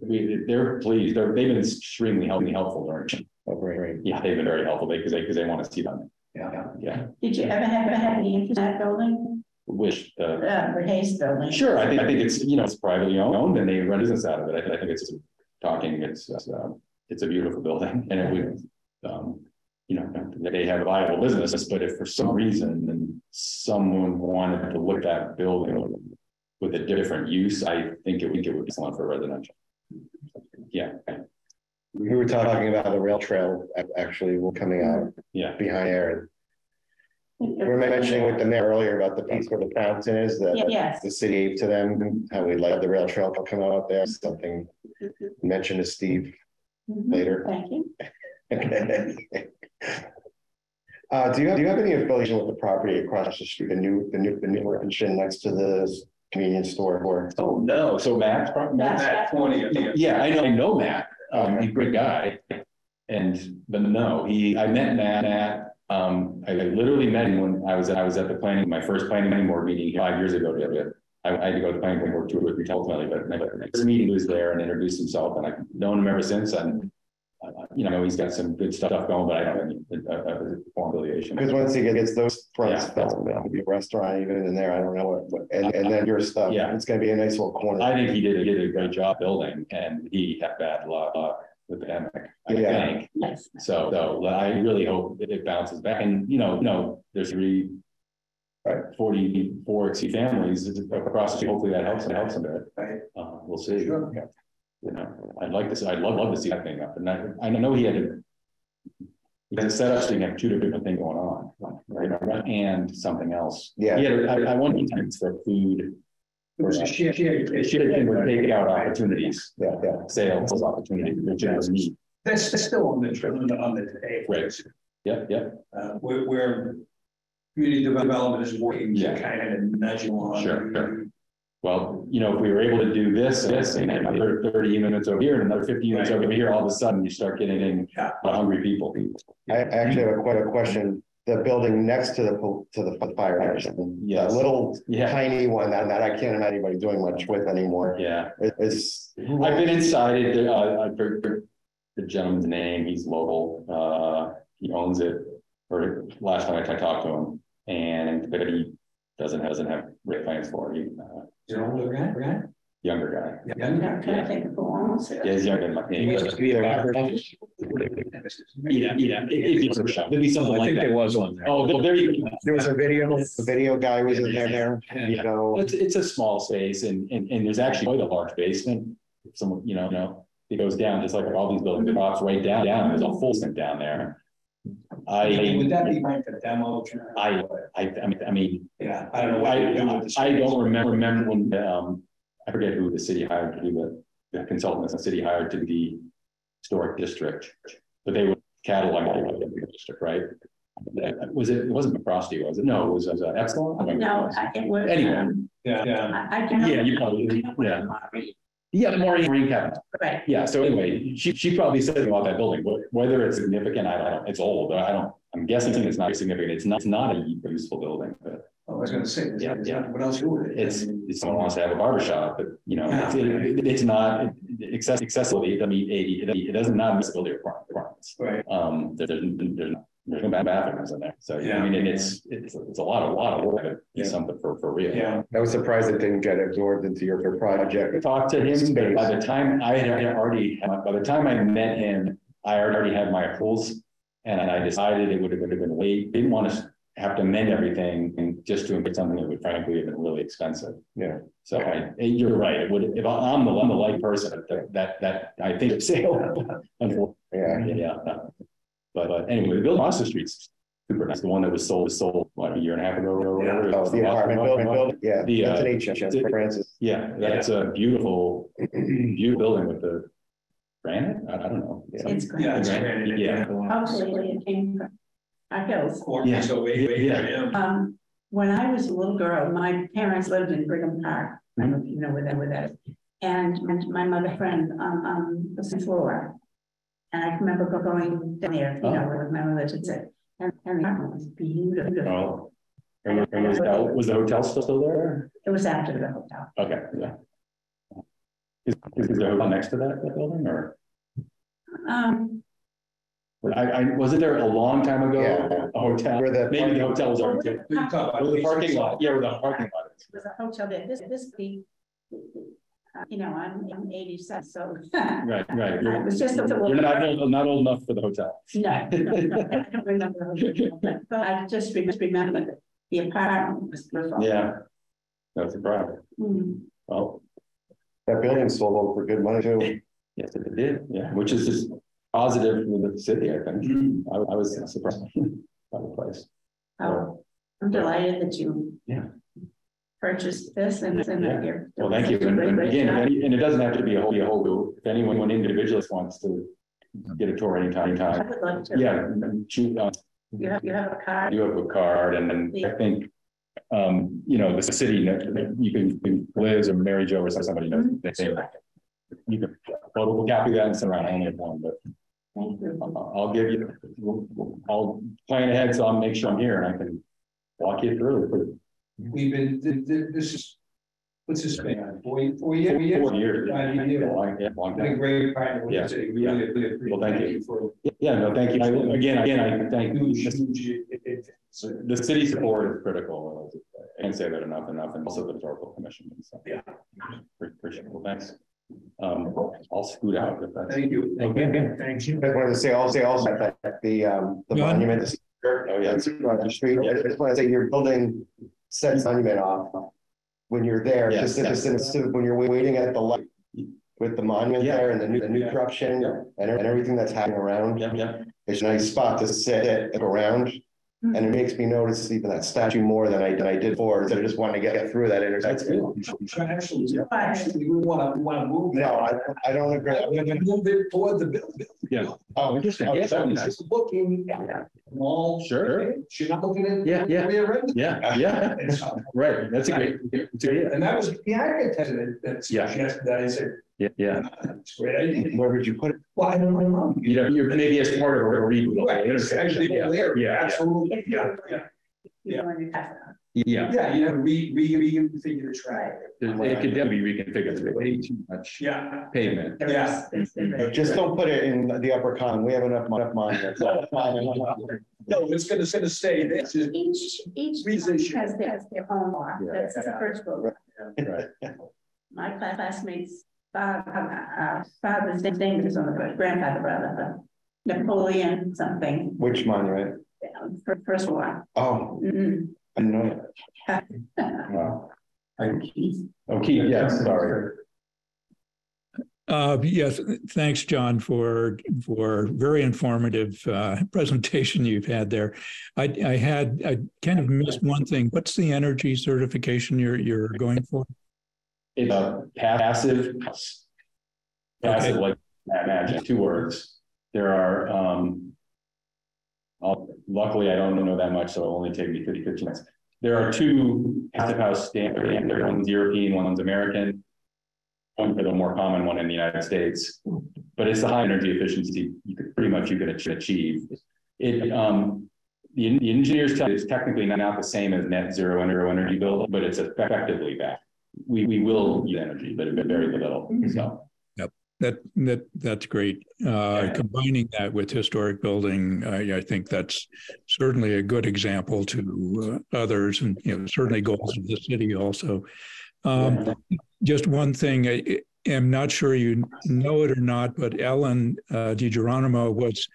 We, they're pleased, they're, they've been extremely helpful, helpful during, Oh, great, great. yeah, they've been very helpful because they, because they want to see them. Yeah. Yeah, Did you ever have, ever had any interest in that building? wish, uh, Uh, the Hayes building? Sure, I think, I think it's, you know, it's privately owned and they run business out of it. I, I think it's talking, it's, uh, it's a beautiful building and it would, um. You know, they have a viable business, but if for some reason then someone wanted to look at that building. With a different use, I think it would, it would be excellent for residential. Yeah, We were talking about the rail trail ac- actually coming out yeah, behind Aaron. We were mentioning with the mayor earlier about the piece where the fountain is that Yes. the city gave to them, how we'd like the rail trail to come out there, something mentioned to Steve Mhm, later. Thank you. Uh, do you, have, do you have any affiliation with the property across the street, the new, the new, the new mansion next to the convenience store or? oh, no, so Matt's. pro- Matt's- That twenty, yeah. Yeah, I know, I know Matt, um, he's a great guy. And, but no, he, I met Matt, Matt, um, I literally met him when I was, I was at the planning, my first planning board meeting five years ago. to- I, I had to go to the planning board tour with retail ultimately, but my next meeting he was there and introduced himself and I've known him ever since and. Uh, You know, he's got some good stuff going, but I don't have any, uh, formal affiliation. Because once he gets those fronts Yeah. filled, it'll be a restaurant even in there, I don't know what, what- and, and then your stuff. Yeah. It's gonna be a nice little corner. I think he did, he did a great job building and he had bad luck with the pandemic, I Yeah. think. Yes. So, so I really hope that it bounces back and, you know, no, there's three. Right. Forty-four XC families across, the street. hopefully that helps, it helps a bit. Right. Uh, we'll see. Sure. You know, I'd like to see, I'd love, love to see that thing up and I, I know he had to. Because set up, so you have two different things going on, right, and something else. Yeah. He had, I, I wanted times for food. It was a share, share. It should have been with takeout opportunities, Yeah, yeah. sales opportunities, which is neat. That's that's still on the, on the, on the table. Right. Yeah, yeah, Uh, where, where community development is working to Yeah. kind of nudge along. Sure, sure. Well, you know, if we were able to do this, this, and another thirty units over here, and another fifty units over here, all of a sudden you start getting in Yeah. hungry people. I I actually have a quite a question. The building next to the, pol- to the fire station. Yes. That little Yeah, tiny one that, that I can't imagine anybody doing much with anymore. yeah. It- It's. I've been inside it, uh, I, for- for- the gentleman's name, he's local, uh, he owns it. Or last time I talked to him, and but he doesn't, doesn't have great plans for it, he, uh, You're older guy, right? younger guy. Yeah. I'm not trying to think of who owns it. Yeah, he's younger than my. Yeah, yeah, it- it'd be, it'd be something I like think there that. was one there. Oh, well, there you go. There was a video, the video guy was in there, there, you know. It's, it's a small space and, and, and there's actually quite a large basement. If Someone, you know, you know, it goes down, just like all these buildings, it drops right down, down, there's a full sink down there. I, Would that be right for demo? I, I, I mean, I mean, Yeah, I don't know. what you're with the I, I don't remember, remember when, um, I forget who the city hired to do the, the consultants, the city hired to the historic district. But they would catalog the district, right? Was it, it wasn't McCrosty, was it? No, it was, was uh, Epsilon? No, I- it was. Anyway. um, Yeah, yeah. I, I. don't. Yeah, you probably- yeah. Yeah, Maureen, Maureen Kevin. Right, Yeah, so anyway, she, she probably said about that building, whether it's significant, I don't, it's old, I don't, I'm guessing it's not significant, it's not, it's not a useful building, but I was gonna say, is Yeah, that- is yeah. what else you would? it's, it's someone wants to have a barber shop, but, you know, it's, it- it's not, access, accessibility, it doesn't meet ADA, it- it doesn't not accessibility requirements. Right. Um, there, there's, there's, there's no bad bathrooms in there, so, yeah, I mean, and it's, it's, it's a lot, of a lot of work, to Yeah. do something for, for real. Yeah, I was surprised it didn't get absorbed into your your project. talked to him, but by the time I had already, by the time I met him, I already had my approvals. And I decided it would have been late. didn't want to have to amend everything and just to include something that would frankly have been really expensive. Yeah. So I, you're right, it would, if I- I'm the, I'm the light person, that, that, that, I think it's sale. Unfortunately, Yeah, yeah. But, but anyway, the building across the street's super nice, the one that was sold, was sold, what, a year and a half ago or whatever. oh, the apartment building, building, yeah, The, uh, that's an H, H, Francis. Yeah, that's a beautiful, beautiful building with the granite, I, I don't know. it's great. yeah, it's Right. great. Yeah. Hopefully it came from our hills. Yeah. So wait, wait, Yeah. yeah. Um, when I was a little girl, my parents lived in Brigham Park. I don't know if you know where that, where that is. And, and my mother friend, um, um, the sixth floor. And I remember going down there, you know, where my mother would sit. And, and the apartment was beautiful. Oh. And was- and was the, was the hotel still still there? It was after the hotel. Okay, yeah. Is, is the hotel next to that, that building, or, Um, I, I, wasn't there a long time ago. Yeah. ago, a hotel? Where the- Maybe the hotel was already, it We can Where the parking lot, yeah, where the parking lot is. was a hotel there. This, this, the, you know, I'm, I'm eighty-seven, so. Right, right. It You're was just a little. you're not, old- not old enough for the hotel. No, no, no, I don't remember, but- but I just remember the apartment was beautiful. Yeah. That's a problem. Hmm. Well, That building sold for good money too. yes, it did, yeah, which is just positive for the city, I think. I, I was surprised by the place. Oh, I'm delighted that you. Yeah. Purchased this and, and that you're. Well, thank you. And and again, any- and it doesn't have to be a whole, be a whole, group. if anyone, one individual wants to get a tour anytime, I would love to. Yeah, uh, You have, you have a card. You have a card and then I think, um, you know, the city, you can, you Liz or Mary Jo or somebody knows. they say, You can photocopy that and send around, I only have one, but Thank you. I'll give you, I'll plan ahead, so I'll make sure I'm here and I can walk you through. We've been, th- th- this is, what's this span, four, four years? Four years. Five years. Long- Yeah, long Been a time. great partner with Yeah, the city, we really, really appreciate. Well, thank you. For Yeah, no, thank you. I- Again, again, I thank you. huge, huge, it- it- So the city support is critical. I can't say that enough, enough, and also the historical commission. and stuff. Yeah. Pre- Appreciate it. Well, thanks. Um, I'll scoot out if that's. Thank you. Okay. Thank you. I just wanted to say i'll also also that the, um, the John? monument. Oh, yeah. That's across the street. I just want to say you're building sets monument off. When you're there, Yes, just, just instead of when you're waiting at the light. With the monument Yeah. there and the new, the new Yeah. corruption Yeah. and, and everything that's happening around. Yeah, yeah. It's a nice spot to sit it around. And it hmm. makes me notice even that statue more than I, than I did before, so I just wanted to get through that That's intersection. good. Actually, actually, we wanna, we wanna move. No, I, I don't agree. We're gonna move it toward the building. Yeah. Oh, interesting. oh, Yeah, that'd be nice. Just looking at all. Sure. You're not looking at. Yeah, yeah. Where you're. Yeah, yeah, right. That's a great, it's a great, And that was the architect that, that Yeah. suggested that, I said, yeah, yeah. that's a great idea. Where would you put it? Well, I don't know. You know, you're maybe as part of a reboot. Right, it's actually Yeah, there, yeah, yeah. absolutely, If yeah, you're- yeah. if you're to have Yeah, Yeah, you have to re, re, reconfigure the track. it could definitely be reconfigured, but way too much Yeah. pavement. Yeah. Just don't put it in the upper con, we have enough, enough monuments. No, it's gonna, it's gonna stay, this is, Each, each Revision. has their, has their own law, that's the first rule. Right. My class- classmates, father, uh, father's name is on the, book, grandfather rather, but Napoleon something, Which monument? fir- first one. Oh, Mm, I know. Wow. Oh, Keith, yes, sorry. Uh, yes, thanks, John, for for very informative uh, presentation you've had there. I, I had I kind of missed one thing. What's the energy certification you're you're going for? It's a passive. Passive, Okay. like magic, two words. There are, um. I'll- luckily, I don't know that much, so it'll only take me 50 50 minutes. There are two passive house standard, and one's European, one's American. One for the more common one in the United States, but it's the high energy efficiency you could pretty much you could achieve. It, um, the, the engineers tell you it's technically not the same as net zero zero energy build, but it's effectively that. We, we will use energy, but it but very little, so. That that that's great. Uh, combining that with historic building, I, I think that's certainly a good example to uh, others, and you know certainly goals of the city also. Um, just one thing, I I am not sure you know it or not, but Ellen uh, DiGeronimo was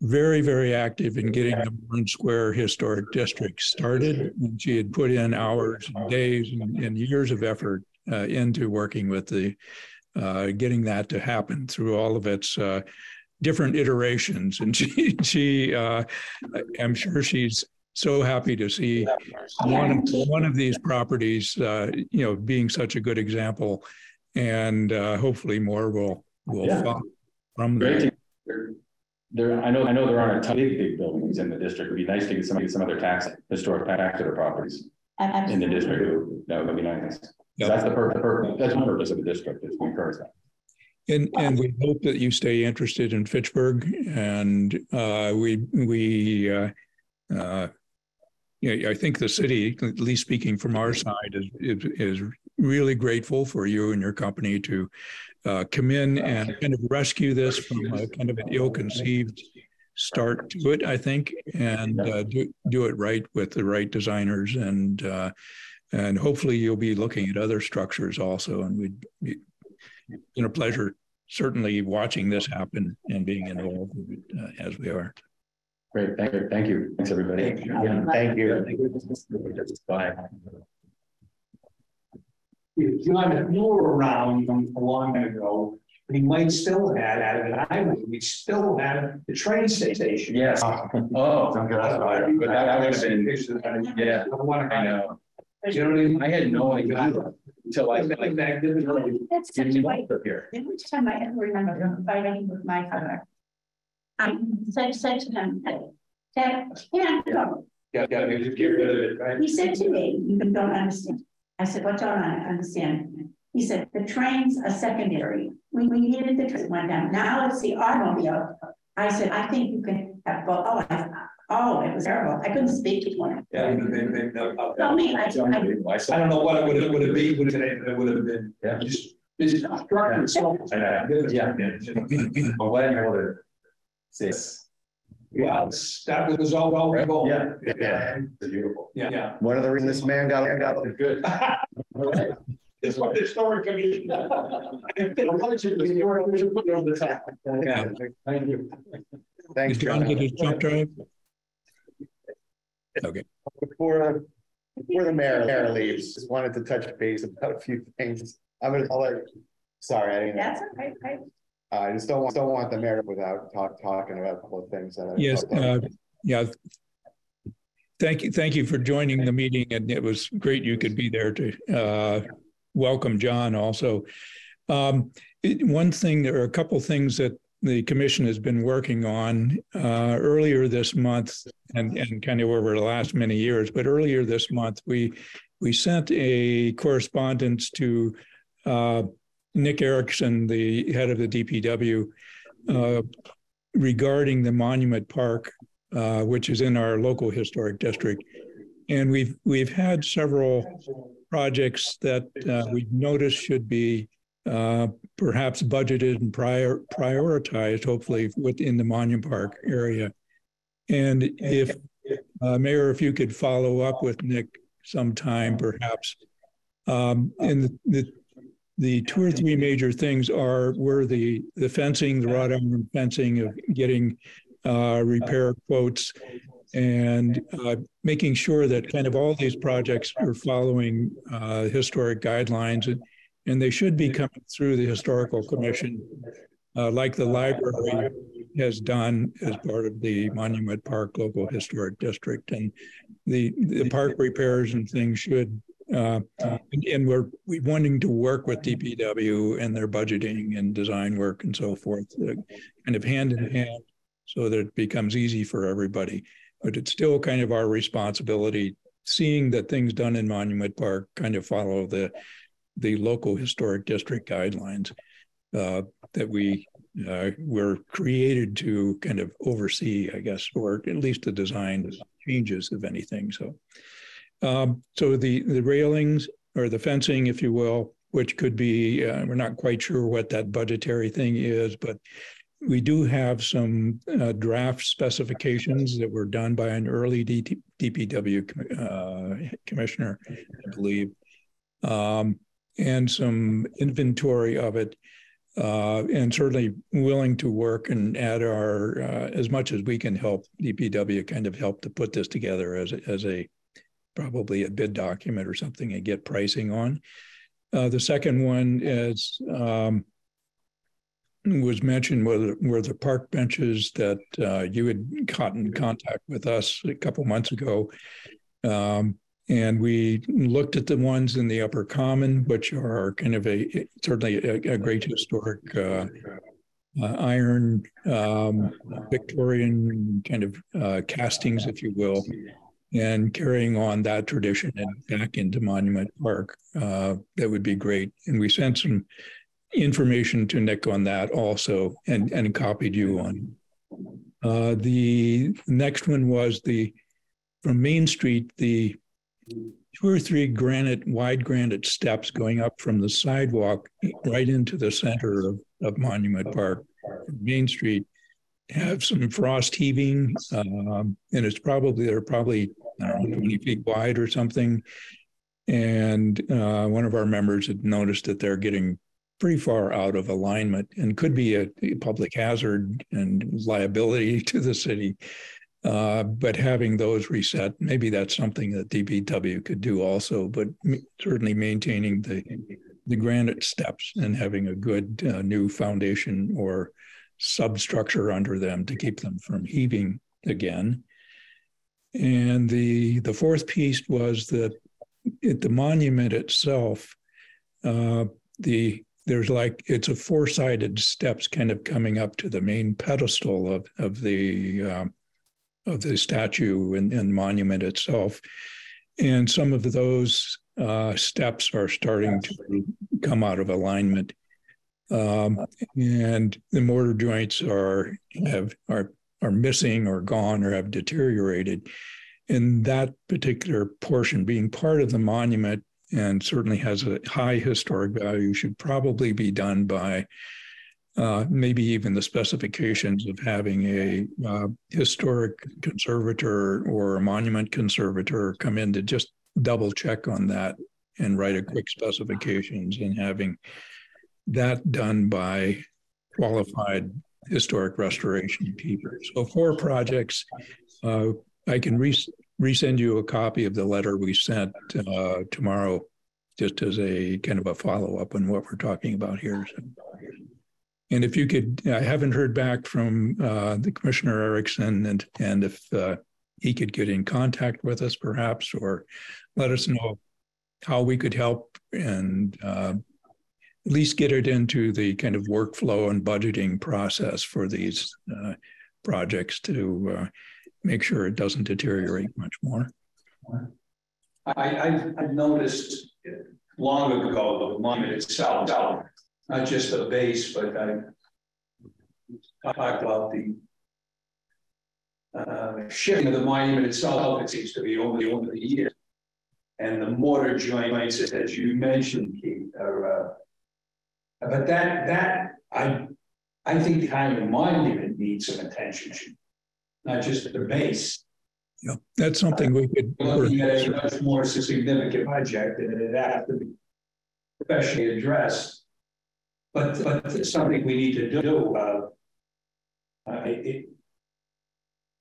very, very active in getting the Moran Square Historic District started. And she had put in hours and days and, and years of effort uh, into working with the, uh, getting that to happen through all of its uh, different iterations. And she, she uh, I'm sure she's so happy to see one of, one of these properties, uh, you know, being such a good example, and uh, hopefully more will will Yeah. follow from that. To- There, I know, I know there aren't a ton of big, big buildings in the district. It'd be nice to get some, some other tax, historic tax or properties in the district. That would be nice. Yep. That's the purpose, that's the purpose of the district, is to encourage that. And and we hope that you stay interested in Fitchburg, and uh, we we. Uh, uh, yeah, I think the city, at least speaking from our side, is is, is really grateful for you and your company to uh, come in and kind of rescue this from a kind of an ill-conceived start to it. I think, and uh, do do it right with the right designers, and uh, and hopefully you'll be looking at other structures also. And we'd be, it's been a pleasure, certainly watching this happen and being involved with it, uh, as we are. Great, thank you, thank you. Thanks, everybody. Yeah, Thank you. Bye. John, if you were around a long time ago, we might still have, had at an island, we still have the train station. Yes. Oh, oh Okay, that's fine. But that that would have been, yeah, I want I know. you know what I mean? I had no idea until I, Like like, back then. That's such didn't a way. up here. Every time I ever remember fighting with my father. Um, um, I said, said to him, Dad, can't go. Yeah, yeah, you just get rid of it, right? He said to me, you don't understand. I said, what don't I understand? He said, the trains are secondary. We, we needed the train went down. Now it's the automobile. I said, I think you can have both. Oh, I, oh, it was terrible. I couldn't speak to one. Yeah. they- they- they know about. Uh, tell me, I, I, I don't know what it would have, would have been, would have, it would have been. Yeah. Just, this is structure itself. I know. Yeah. I'm glad you're able to see. This. Yeah, it's- that was all, all, all. Yeah. Yeah. It's beautiful. Yeah, yeah. One of the reasons this man got, got Good. That's what the story can be. Yeah. Thank you. Thanks, Is John John. get his jump drive? Okay. Before, before the mayor, mayor leaves, just wanted to touch base about a few things. I'm gonna, I'll let, sorry, I didn't, that's okay, right? I just don't want, don't want the mayor without talk, talking about a couple of things. that I- Yes, uh, yeah. Thank you, thank you for joining the meeting, and it was great you could be there to uh, welcome John also. Um, it- One thing, there are a couple things that the commission has been working on uh, earlier this month and, and kind of over the last many years, but earlier this month, we, we sent a correspondence to uh, Nick Erickson, the head of the DPW, uh, regarding the Monument Park uh, which is in our local historic district. And we've we've had several projects that uh, we've noticed should be uh, perhaps budgeted and prior prioritized, hopefully within the Monument Park area. And if uh, Mayor, if you could follow up with Nick sometime, perhaps. Um, and the, the the two or three major things are were the the fencing, the wrought iron fencing of getting uh, repair quotes and uh, making sure that kind of all these projects are following uh, historic guidelines and, and they should be coming through the historical commission uh, like the library has done as part of the monument park local historic district. And the the park repairs and things should uh, and, and, we're we wanting to work with DPW and their budgeting and design work and so forth, uh, kind of hand in hand, so that it becomes easy for everybody. But it's still kind of our responsibility, seeing that things done in Monument Park kind of follow the the local historic district guidelines uh, that we uh, were created to kind of oversee, I guess, or at least the design changes, if anything. So. Um, so the the railings or the fencing, if you will, which could be uh, we're not quite sure what that budgetary thing is, but we do have some uh, draft specifications that were done by an early DT, DPW uh, commissioner, I believe, um, and some inventory of it. Uh, and certainly willing to work and add our uh, as much as we can help DPW kind of help to put this together as as a probably a bid document or something and get pricing on. Uh, the second one is um, was mentioned were, were the park benches that uh, you had got in contact with us a couple months ago. Um, and we looked at the ones in the upper common, which are kind of a certainly a, a great historic uh, uh, iron um, Victorian kind of uh, castings, if you will, and carrying on that tradition and back into Monument Park. Uh, that would be great. And we sent some information to Nick on that also and, and copied you on. Uh, the next one was the from Main Street, the two or three granite, wide granite steps going up from the sidewalk right into the center of, of Monument Park, Main Street have some frost heaving, um, and it's probably there are probably know, 20 feet wide or something. And uh, one of our members had noticed that they're getting pretty far out of alignment and could be a, a public hazard and liability to the city. Uh, but having those reset, maybe that's something that DPW could do also. But certainly maintaining the the granite steps and having a good uh, new foundation or substructure under them to keep them from heaving again. And the the fourth piece was that at the monument itself, uh, the there's like it's a four-sided steps kind of coming up to the main pedestal of of the uh, of the statue and, and monument itself, and some of those uh, steps are starting to come out of alignment. Um, and the mortar joints are have are are missing or gone or have deteriorated. And that particular portion being part of the monument and certainly has a high historic value should probably be done by uh, maybe even the specifications of having a uh, historic conservator or a monument conservator come in to just double check on that and write a quick specifications and having that done by qualified historic restoration people. So four projects. Uh, I can re- resend you a copy of the letter we sent uh, tomorrow, just as a kind of a follow up on what we're talking about here. And if you could, I haven't heard back from uh, the Commissioner Erickson, and and if uh, he could get in contact with us, perhaps, or let us know how we could help and uh, at least get it into the kind of workflow and budgeting process for these uh, projects to uh, make sure it doesn't deteriorate much more. I, I, noticed long ago the monument itself, not just the base, but I talked about the uh, shifting of the monument itself, it seems to be over the, over the years. And the mortar joints, as you mentioned, Keith, are, uh, but that, that, I, I think the kind of monument needs some attention. Not just the base, Yeah, that's something we could. looking at a much more significant project and it has to be professionally addressed. But, but it's something we need to do, uh. Uh, it,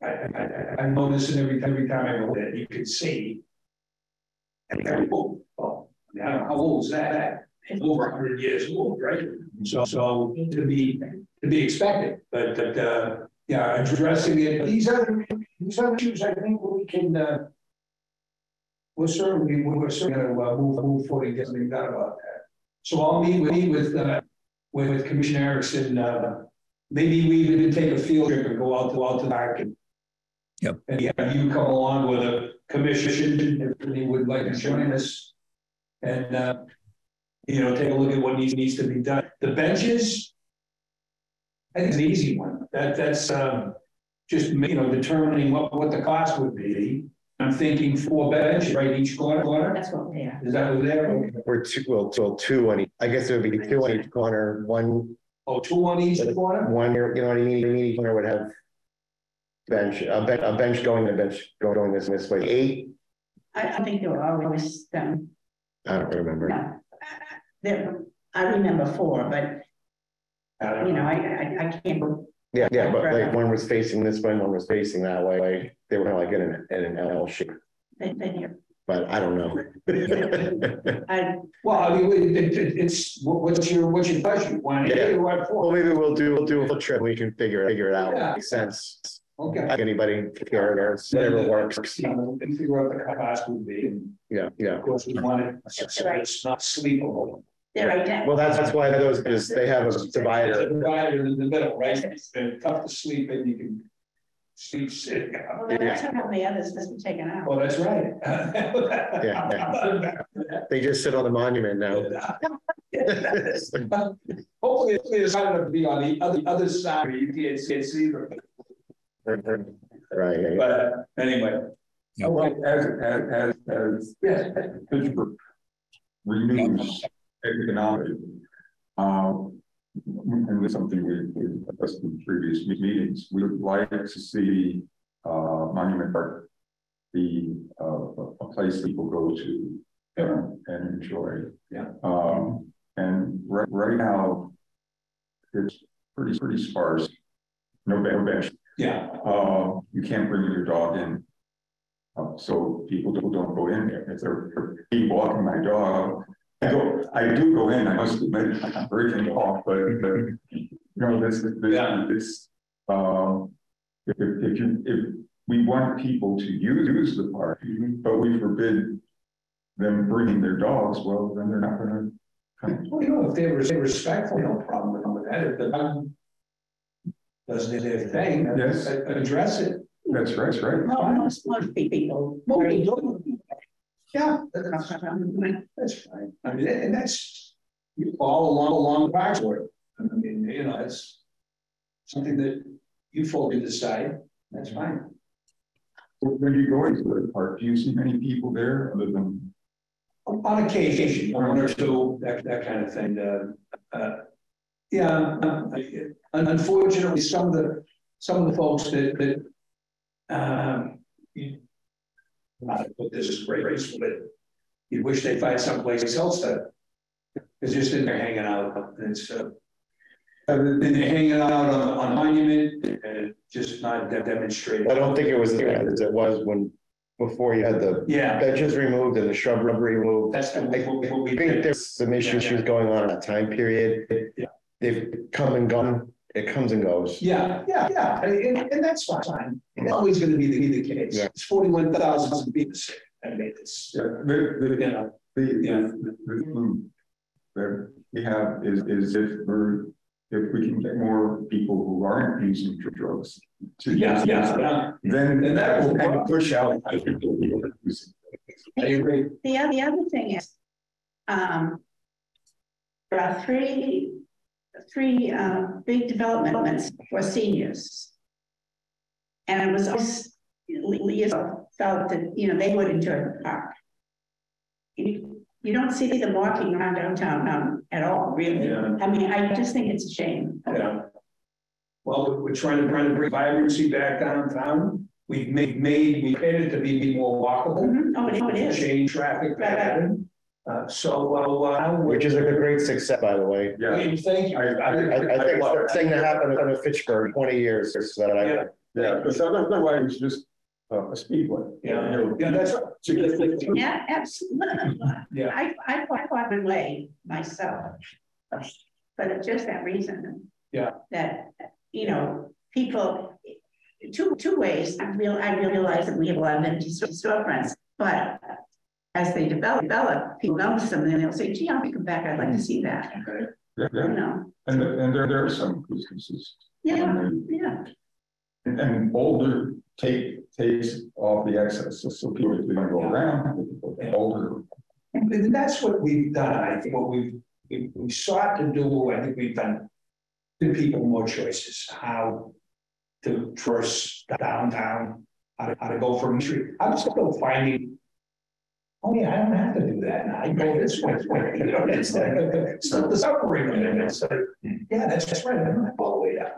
I, I, I, it every, every time I go there, you can see. And oh, I mean, I don't know, how old is that? Over hundred years old, right? So, so to be, to be expected, but, but, uh, yeah, addressing it, these are, these are issues I think we can, uh. We're certainly, we're certainly gonna uh, move, move forward and get something done about that. So I'll meet with, meet with, uh, with with Commissioner Erickson, uh, maybe we even take a field trip and go out to, out to park and. Yep. And have you come along with a commission, if any would like to join us. And, uh, you know, take a look at what needs, needs to be done. The benches. I think it's an easy one. That, that's, um, just, you know, determining what, what the cost would be. I'm thinking four benches, right, each corner, corner? That's what they are. Is that what they're, We're two, well, well, two on each, I guess it would be two on each corner, one. one, oh, two on each corner? one, you know what I mean, each corner would have. Bench, a bench, a bench going, a bench going this, this way, eight, I, I think they were always done, I don't remember. no. There, I remember four, but, I you know, I, I, I can't, go- Yeah, yeah, but like one was facing this way, one was facing that way, Like, they were kind of like in an, in an L shape, they, they, but I don't know. I, Well, I mean, it, it, it's, what- what's your, what's your budget? One eighty or one Well, four? maybe we'll do, we'll do a full trip, we can figure, figure it out, Yeah. makes sense. Okay. Like anybody, care or whatever works, You know, And figure out what the cost would be, and yeah, yeah. of course, we want it, so it's not sleepable. They're identical. Well, that's, that's why those, is they have a divider, Divider in the middle, right? It's been tough to sleep and you can sleep sitting. Well, that's how the others has been taken out. Well, that's right. Yeah, they just sit on the monument now. Hopefully, it's not gonna be on the other, other side, where you can't see, see them, Right, but anyway. Well, as, as, as, as Yes. Fitchburg renews economic, um, and it's something we, we discussed in previous meetings, we would like to see, uh, Monument Park be, uh, a place people go to uh, and enjoy. Yeah. Um, and right, right now, it's pretty, pretty sparse. No bench. Yeah, Uh, you can't bring your dog in. Uh, so people don't, don't go in there, if they're, me walking my dog. I go, I do go in, I must admit, I'm breaking off, but, but, you know, this, this, Yeah. this, um. If, if you, if we want people to use, use the park, but we forbid them bringing their dogs, well, then they're not gonna. come. well, you know, if they were respectful, no problem with that, if the dog doesn't their thing, Yes. address it. That's right, that's right. No, most, most people. Yeah, that's, that's fine. I mean, and that's, you all along, along the backboard. I mean, you know, it's something that you folks can decide, that's fine. When you're going to the park, do you see many people there other than? On occasion, one or two, that, that kind of thing, uh, uh. Yeah, uh, I- unfortunately, some of the, some of the folks that, that. Um. you- Not that this is great, race, but you wish they'd find someplace else to. It's just in there hanging out, and it's, uh. And they're hanging out on, on monument and just not de- demonstrating. I don't think it was as bad as it was when, before you had the Yeah, benches removed and the shrubbery removed. that's the, I what we think did. there's some issues going on in that time period. Yeah. They've come and gone, it comes and goes. Yeah, yeah, yeah, and, and, and that's fine. It's always gonna be the, be the case. Yeah. It's forty-one thousand people sick. I mean, it's, Yeah, the, the, you The, Yeah. the, the food that we have is, is if we're, if we can get more people who aren't using drugs. to yeah, use yeah, it, yeah, Then And that that will will- kind of push out. other people who are using I agree. The other, the other thing is, um, there are three, three, uh, big developments for seniors. And it was always, Leah felt that, you know, they would enjoy the park. You, you don't see them walking around downtown um, at all, really. Yeah. I mean, I just think it's a shame. Yeah. Well, we're trying to, trying to bring vibrancy back downtown. We've made, made, we made it to be more walkable. Oh, it- oh, it is. Change traffic pattern. Uh, so, uh, Which is a great success, by the way. Yeah, we thank you. I- I, I think it's the thing that happened in Fitchburg twenty years, so that I, Yeah. yeah, because otherwise it's just uh, a speedway. Yeah, yeah, that's right. Yeah, absolutely. Yeah. I, I quite my way myself. But it's just that reason. Yeah. That, you know, people, two, two ways, I real, I realize that we have a lot of empty storefronts, but as they develop, develop, people notice them and they'll say, gee, I'll be come back, I'd like to see that, Yeah, you yeah. know? And, and there, there are some businesses. Yeah, yeah, And, and older take, takes off the excess, so- so people can go around, older. And that's what we've done. I think what we've, we, we sought to do, I think we've done. Give people more choices, how to traverse downtown, how to, how to go from street. I'm still finding. Oh, yeah, I don't have to do that. now. I go this way, you know, it's like, it's not the suffering of it. It's like, yeah, that's, that's right. I don't have to go all the way down.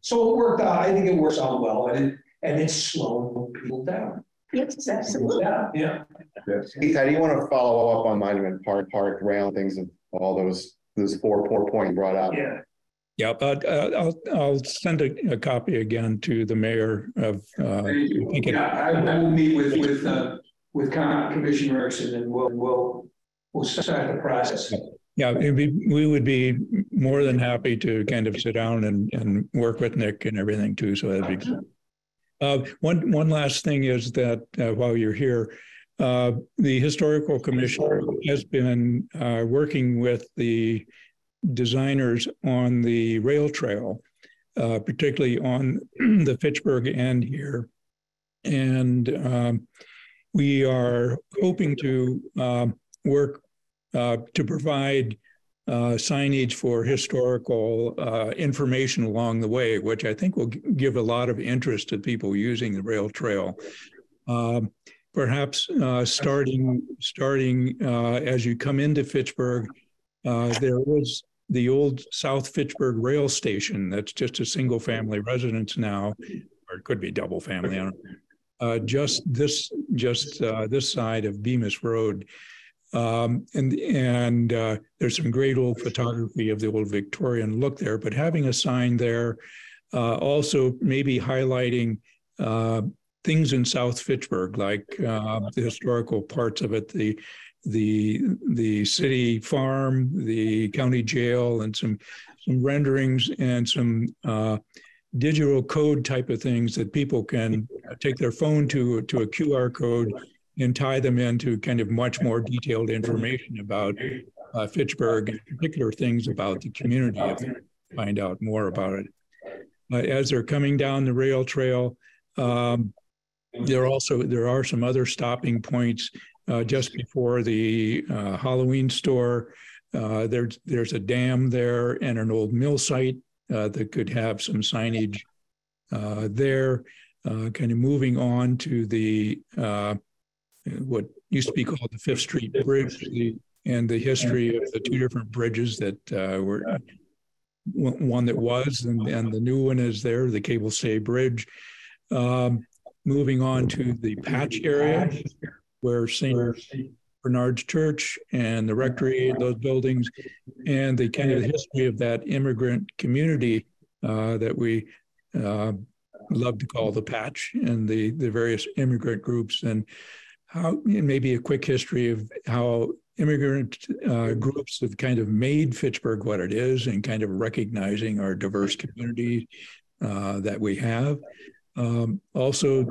So it worked out. I think it works out well and it, and it's slowing people down. yes, absolutely. Yeah, yeah. Yes. Keith, how do you want to follow up on Monument Park, Park, rail, things of all those, those four, four points brought out? Yeah. Yeah, but uh, I'll, I'll send a, a copy again to the mayor of, uh, I think Yeah, I I will meet with, with, uh, with Con- Commissioner Erickson and we'll, we'll, we'll start the process. yeah, it'd be, we would be more than happy to kind of sit down and, and work with Nick and everything too, so that'd be. good. Uh, one, one last thing is that, uh, while you're here, uh, the Historical Commission has been, uh, working with the designers on the rail trail, uh, particularly on the Fitchburg end here. And, um, we are hoping to, um, work, uh, to provide, uh, signage for historical, uh, information along the way, which I think will g- give a lot of interest to people using the rail trail. Um, perhaps, uh, starting, starting, uh, as you come into Fitchburg, uh, there is the old South Fitchburg Rail Station. That's just a single family residence now, or it could be double family. Uh, just this, just uh, this side of Bemis Road. Um, and and uh, there's some great old photography of the old Victorian look there, but having a sign there, uh, also maybe highlighting uh, things in South Fitchburg, like the historical parts of it, the the the city farm, the county jail, and some some renderings and some digital code type of things that people can take their phone to to a QR code and tie them into kind of much more detailed information about uh, Fitchburg and particular things about the community if they find out more about it. Uh, as they're coming down the rail trail, um, there also there are some other stopping points uh, just before the uh, Halloween store. Uh, there's there's a dam there and an old mill site that could have some signage uh, there. Uh, kind of moving on to the uh, what used to be called the Fifth Street Bridge, and the history of the two different bridges that uh, were one one that was and, and the new one is there, the Cable Stay Bridge. Um, moving on to the patch area where St. Bernard's Church and the rectory, those buildings, and the kind of history of that immigrant community uh, that we uh, love to call the patch and the, the various immigrant groups and how and maybe a quick history of how immigrant uh, groups have kind of made Fitchburg what it is and kind of recognizing our diverse community uh, that we have. Um, also,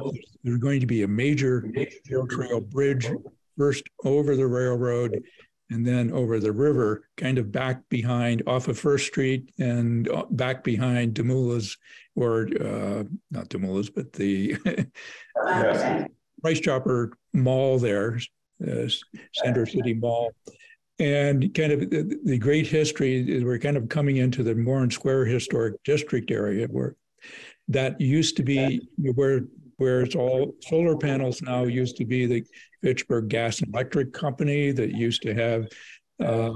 there's going to be a major rail trail bridge first over the railroad and then over the river, kind of back behind off of First Street and uh, back behind DeMoulas or uh, not DeMoulas, but the Okay. Price Chopper Mall there, uh, Center City Mall. And kind of the, the great history is we're kind of coming into the Moran Square Historic District area where that used to be where where it's all solar panels now used to be the Fitchburg Gas and Electric Company that used to have uh,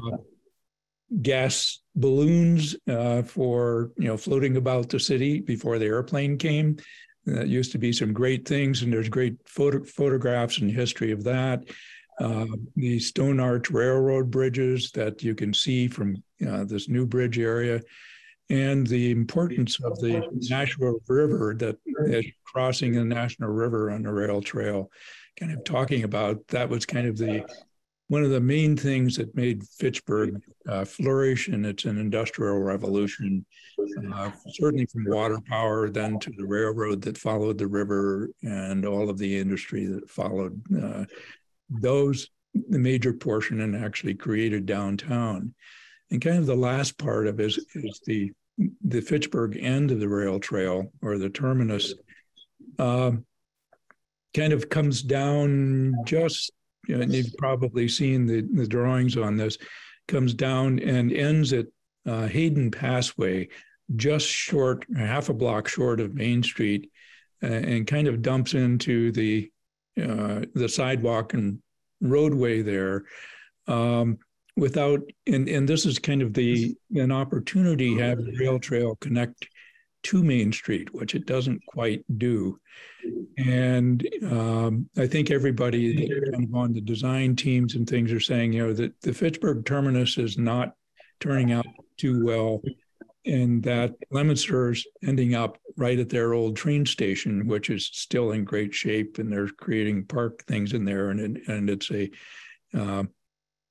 gas balloons uh, for you know floating about the city before the airplane came. That used to be some great things, and there's great photo- photographs and history of that. Uh, the Stone Arch Railroad bridges that you can see from uh, this new bridge area, and the importance of the Nashua River that is crossing the Nashua River on the rail trail. Kind of talking about that was kind of the one of the main things that made Fitchburg uh, flourish, and it's an industrial revolution, uh, certainly from water power, then to the railroad that followed the river, and all of the industry that followed. Uh, those the major portion and actually created downtown. And kind of the last part of is, is the the Fitchburg end of the rail trail or the terminus. Um, kind of comes down just know, you've probably seen the, the drawings on this, comes down and ends at uh, Hayden Passway, just short, half a block short of Main Street, uh, and kind of dumps into the uh, the sidewalk and roadway there. Um, without, and, and this is kind of the an opportunity have the rail trail connect to Main Street, which it doesn't quite do. And um, I think everybody on the design teams and things are saying, you know, that the Fitchburg terminus is not turning out too well, and that Leominster's ending up right at their old train station, which is still in great shape, and they're creating park things in there, and and it's a uh,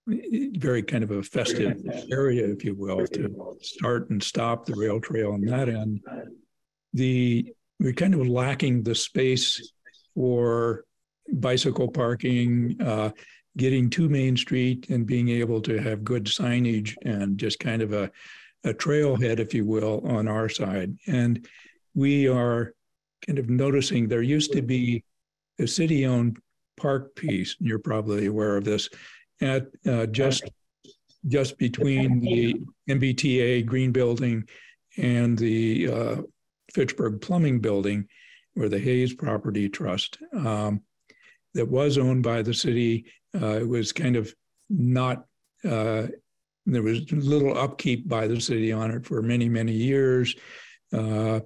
very kind of a festive area, if you will, to start and stop the rail trail on that end. The we're kind of lacking the space for bicycle parking, uh, getting to Main Street, and being able to have good signage and just kind of a a trailhead, if you will, on our side. And we are kind of noticing there used to be a city-owned park piece. And you're probably aware of this at uh, just just between the MBTA Green Building and the uh, Fitchburg Plumbing Building, where the Hayes Property Trust um, that was owned by the city. Uh, it was kind of not. Uh, there was little upkeep by the city on it for many many years. Uh,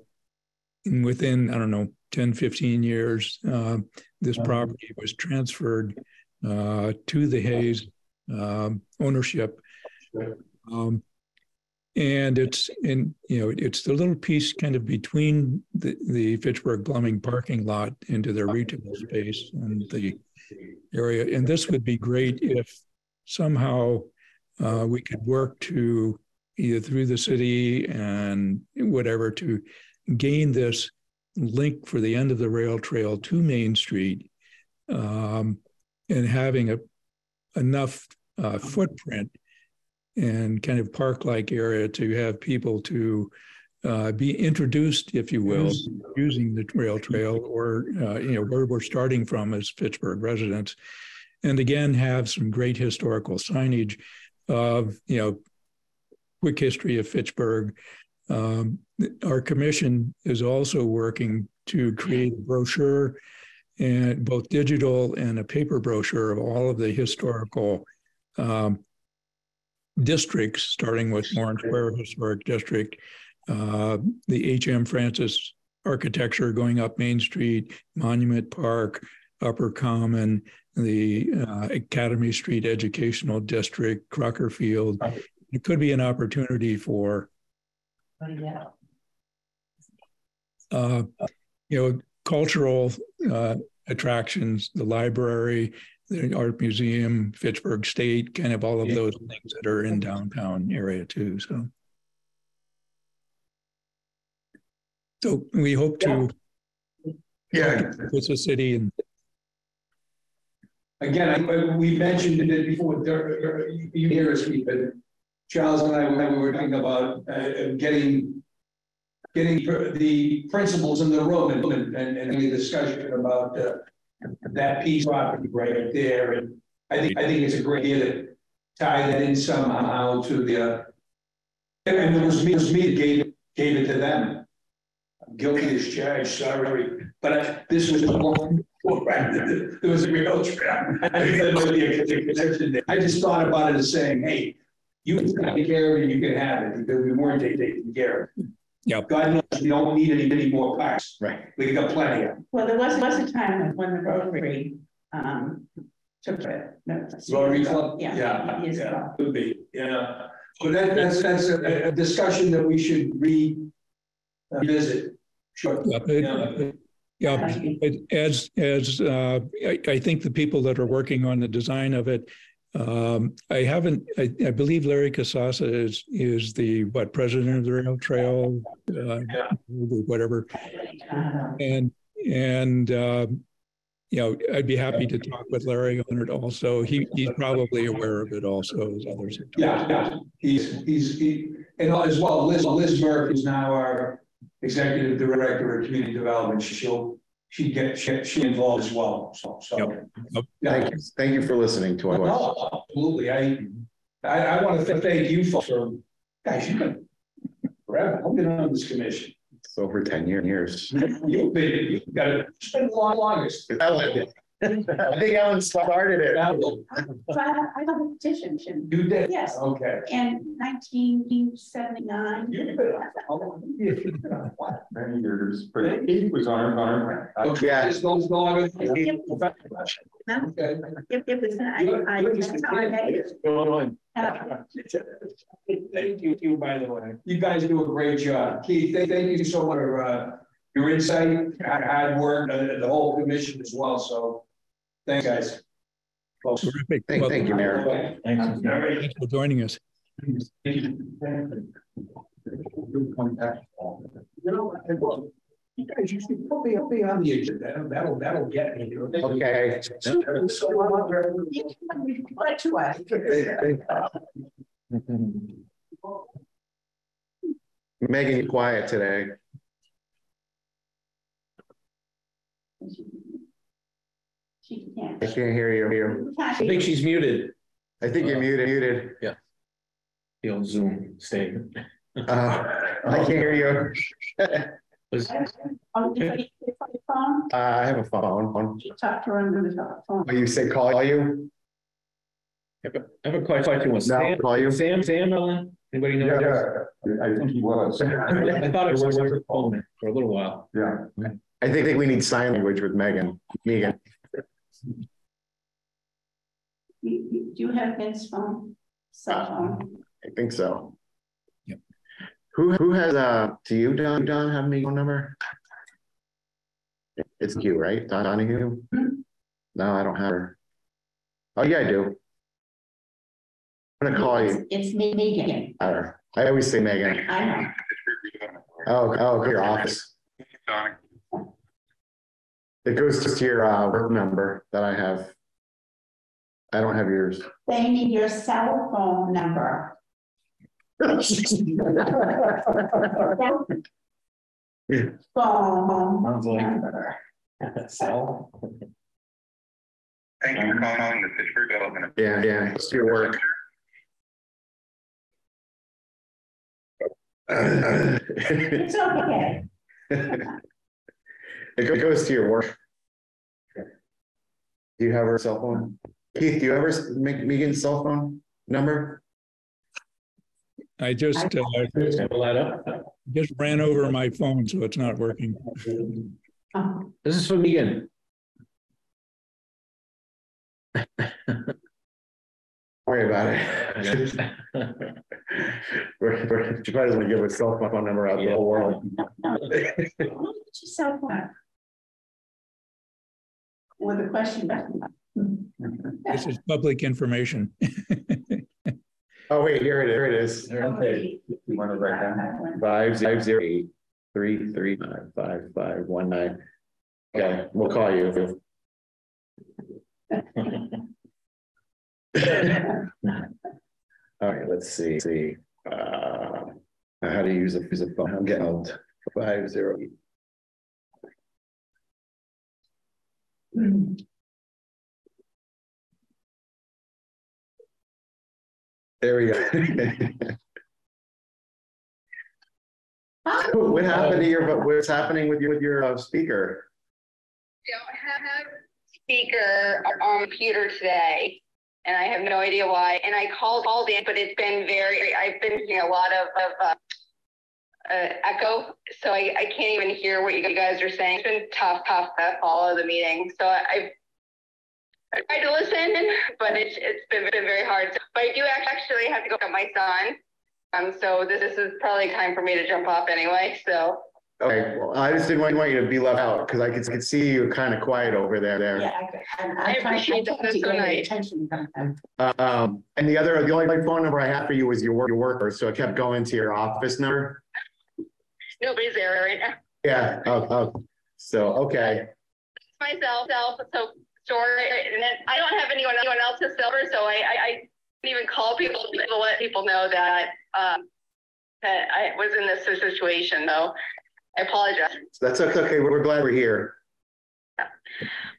and within I don't know 10, 15 years, uh, this property was transferred uh, to the Hayes um, ownership. Um, and it's in you know it's the little piece kind of between the, the Fitchburg plumbing parking lot into their retail space and the area. And this would be great if somehow uh, we could work to either through the city and whatever to gain this link for the end of the rail trail to Main Street um, and having a enough uh, footprint and kind of park-like area to have people to uh, be introduced, if you will, using the rail trail or, uh, you know, where we're starting from as Fitchburg residents. And again, have some great historical signage of, you know, quick history of Fitchburg. Um, our commission is also working to create a brochure and both digital and a paper brochure of all of the historical um, districts, starting with Lawrence Square Historic District, uh, the H.M. Francis architecture going up Main Street, Monument Park, Upper Common, the uh, Academy Street Educational District, Crocker Field. It could be an opportunity for, uh, you know, cultural uh, attractions, the library, the art museum, Fitchburg State, kind of all of those things that are in downtown area too. So, so we hope to Yeah. with the city and Again, I, we mentioned it before, there, you hear us speak, but Charles and I, when we were talking about uh, getting getting the principals in the room and, and, and the discussion about uh, that piece property right there. And I think, I think it's a great idea to tie that in somehow to the, uh, and it was me, it was me that gave, gave it to them. guilty as charged, sorry, but I- this was long. There was a real trap. The. I just thought about it as saying, hey, you can take care of it, you can have it, because we weren't taking care of it. Yep. God knows, we don't need any, any more parks. Right. We've got plenty of. them. Well, there was, was a time when the Rotary, um, took it. no, Rotary Club? Yeah. Yeah, years yeah, ago. could be, yeah. So that, that's, that's a, a discussion that we should revisit. Visit. Sure. Yeah, it- Yeah, it- as, as, uh, I, I think the people that are working on the design of it, um, I haven't, I, I believe Larry Casasa is, is the, what, president of the rail trail? uh, Whatever, and, and, uh, you know, I'd be happy to talk with Larry on it also. He, he's probably aware of it also as others. have. Yeah, yeah, he's, he's, he, and as well, Liz, Liz Burke is now our executive director of community development. She'll, she get, she, she involved as well, so, so. Yep. Yeah. Thank you, thank you for listening to us. No, absolutely. I, I, I want to thank you folks for, guys, you've been forever. I've been on this commission. It's over ten years. You've been, you've got it, it's been the long, longest. Ellen, I think Ellen started it. So I have, I have a petition in, You did? Yes. Okay. in nineteen seventy-nine. You've been on- how long? You've been on what? Many years, but he was on, on. Okay, Yeah. this goes long. Okay. It, it was, I, I, that's how I met you. Uh, Thank you, you, by the way. You guys do a great job. Keith, thank, thank you so much for, uh, your insight, hard, hard work, uh, the whole commission as well, so. Thanks, guys. Folks. Terrific. Thank, Well, thank you, Mayor. Thanks. All right. Thanks for joining us. You know, and look, you guys, you should put me, put me on the agenda, That'll- that'll, that'll get me. Okay. So much. You can report to us. Megan, you quiet today. She can't. I can't hear you. here. I think she's muted, I think you're muted, muted. the old Zoom stay. Uh, I can't hear you. Was- Oh, did you get your phone? Uh, I have a phone. She talked to her on the phone. Oh, you say call you? I have a- I have a question. Was No, Sam, call you. Sam, Sam, Ellen? anybody know? Yeah, I think he was. I thought it was her phone for a little while. Yeah. I think, think we need sign language with Megan. Megan. You, you, do you have Ben's phone? Cell phone? I think so. Yep. Who, who has, uh, do you, Don, Don, have a phone number? It's you, right? Don Donahue? Hmm. No, I don't have her. Oh, yeah, I do. I'm gonna call you. It's me, Megan. I. I always say Megan. I know. Oh, oh, your office. It goes to your, uh, work number that I have. I don't have yours. They need your cell phone number. Phone Sounds like- number. So. Thank you for calling the Fitchburg Development. Yeah, yeah, it's your work. It's okay. It goes to your work. Do you have her cell phone? Keith, do you have make Megan's cell phone number? I just, uh, Sample that up. just ran over my phone, so it's not working. Oh, This is for Megan. Worry about it. We're, we're, she probably doesn't want to give her cell phone number out to the whole world. no, no. What's your cell phone? With a question. This is public information. Oh, wait, here it is, here it is. Okay. You want to write down? Five, five, zero, eight, three, three, nine, five, five, one, nine. Okay, we'll call you. All right, let's see, see, uh, how to use a, use a phone, I'm getting old. Five, zero, eight. There we go. What happened to your, but what's happening with your, with your uh, speaker? Don't have speaker on computer today. And I have no idea why. And I called, called in, but it's been very, I've been hearing a lot of, of, uh, uh, echo, so I, I can't even hear what you guys are saying. It's been tough, tough to follow the meeting. So I, I tried to listen, but it's it's been, been very hard. But I do actually have to go get my son. Um, so this, this is probably time for me to jump off anyway. So Okay, well, I just didn't want want you to be left out because I could, could see you kind of quiet over there, there. Yeah, I, I, I I appreciate to that. That's get so nice. attention. um, Um, and the other, the only phone number I had for you was your work, your worker, so I kept going to your office number. Nobody's there right now. Yeah, oh, oh, so, okay, It's myself, self, so story, and then I don't have anyone, anyone else to number, so I, I, I didn't even call people to let people know that, um, that I was in this situation, though. I apologize. that's okay, okay, we're, we're glad we're here.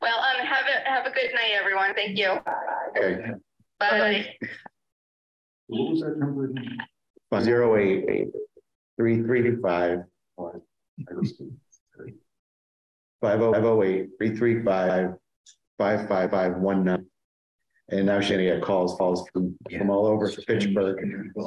Well, um, have a, have a good night, everyone. Thank you. Okay, Bye. What was that number? again? zero eight eight three three five five oh five oh eight three three five five five five one nine. And now she's gonna get calls, calls from, from all over Fitchburg.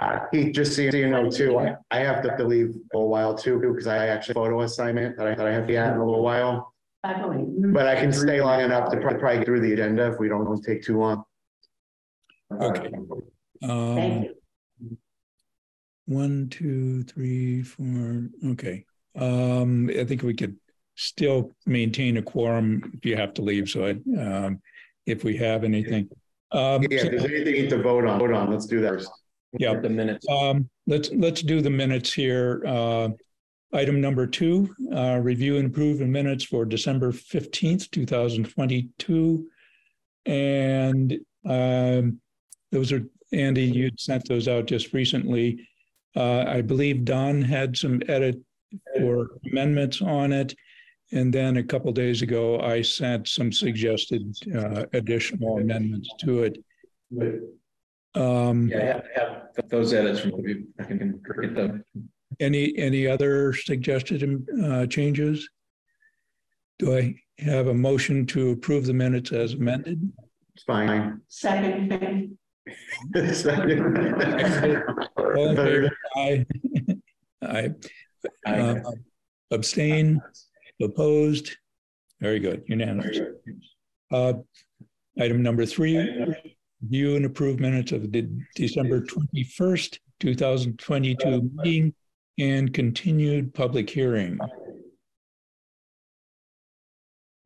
Uh, Keith, just so you know too, I, I have to leave for a while too, because I actually photo assignment that I, that I have to get in a little while. by the way, But I can stay long enough to probably, probably get through the agenda if we don't don't take too long. Okay. Thank Um, you. One, two, three, four, okay. Um, I think we could still maintain a quorum if you have to leave, so I, um, if we have anything. Um, Yeah, if there's anything need to vote on, vote on, let's do that. first. Yeah. The minutes. Um, let's, let's do the minutes here. Uh, item number two, uh, review and approve the minutes for December fifteenth, two thousand twenty-two. And, um, those are, Andy, you'd sent those out just recently. Uh, I believe Don had some edit or amendments on it. And then a couple days ago, I sent some suggested, uh, additional amendments to it. Um, Yeah, I have, have those edits from, I can get them. Any, any other suggested uh, changes? Do I have a motion to approve the minutes as amended? It's fine. Second thing, All in favor? Aye. Aye. Uh, Abstain, opposed? Very good, unanimous. Uh, Item number three, view and approve minutes of the December twenty-first, two thousand twenty-two meeting and continued public hearing.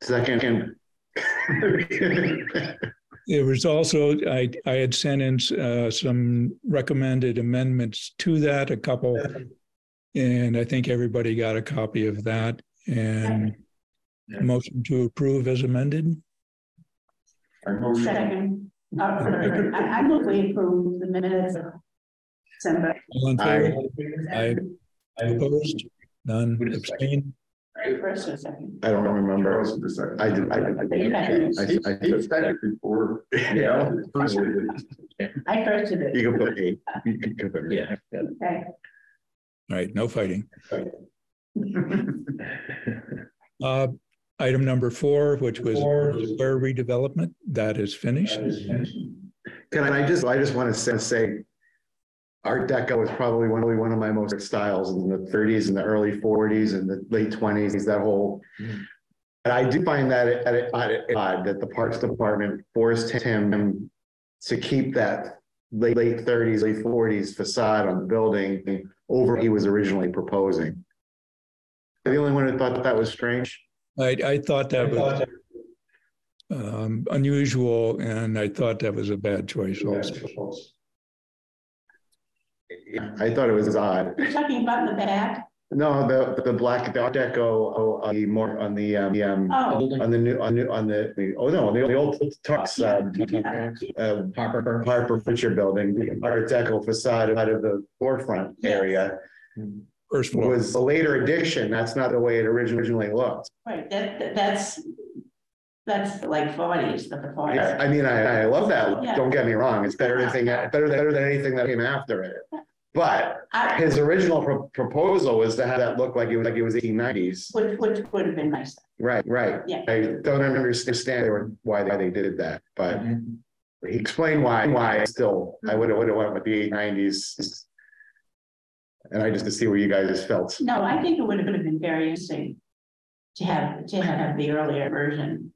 Second. There was also, I, I had sent in uh, some recommended amendments to that, a couple. And I think everybody got a copy of that and motion to approve as amended. I motion, second. Uh, I, I move we approve the minutes of December. All in favor? Aye. Opposed? None, Who did the second? abstain? First or second. I don't I remember. was the second. I did, I did. I, I, He was back before. Yeah. I firsted it. You can put eight. You can put eight. Yeah. Okay. All right, no fighting. Uh, Item number four, which was square redevelopment, that is finished. Can I just, I just want to say. Art Deco was probably one, really one of my most styles in the thirties and the early forties and the late twenties, that whole. And I do find that it- it- it- odd that the Parks Department forced him to keep that late, late thirties, late forties facade on the building over what he was originally proposing. The only one who thought that was strange. I, I thought that was um, unusual and I thought that was a bad choice also. I thought it was odd. You're talking about the back? No, the, the black, the Art Deco, oh, on the more, on the, um, the, um, Oh. on the new, on the, on the, the- oh, no, the, the old Tux, uh, uh, Harper. Harper Fisher Building, the Art Deco facade out of the forefront area First floor, was a later addition. That's not the way it originally looked. Right, that, that- that's, that's like forties, the forties. I I mean, I, I love that. Yeah. Don't get me wrong. It's better than anything, better, better than anything that came after it. But I, his original pro- proposal was to have that look like it was like it was eighteen nineties. which, which would have been nice. Right, right. Yeah. I don't understand why they did that, but he explained why, why still, I would have, would have went with the eight nineties. And I just to see where you guys felt. No, I think it would have been very interesting to have, to have the earlier version.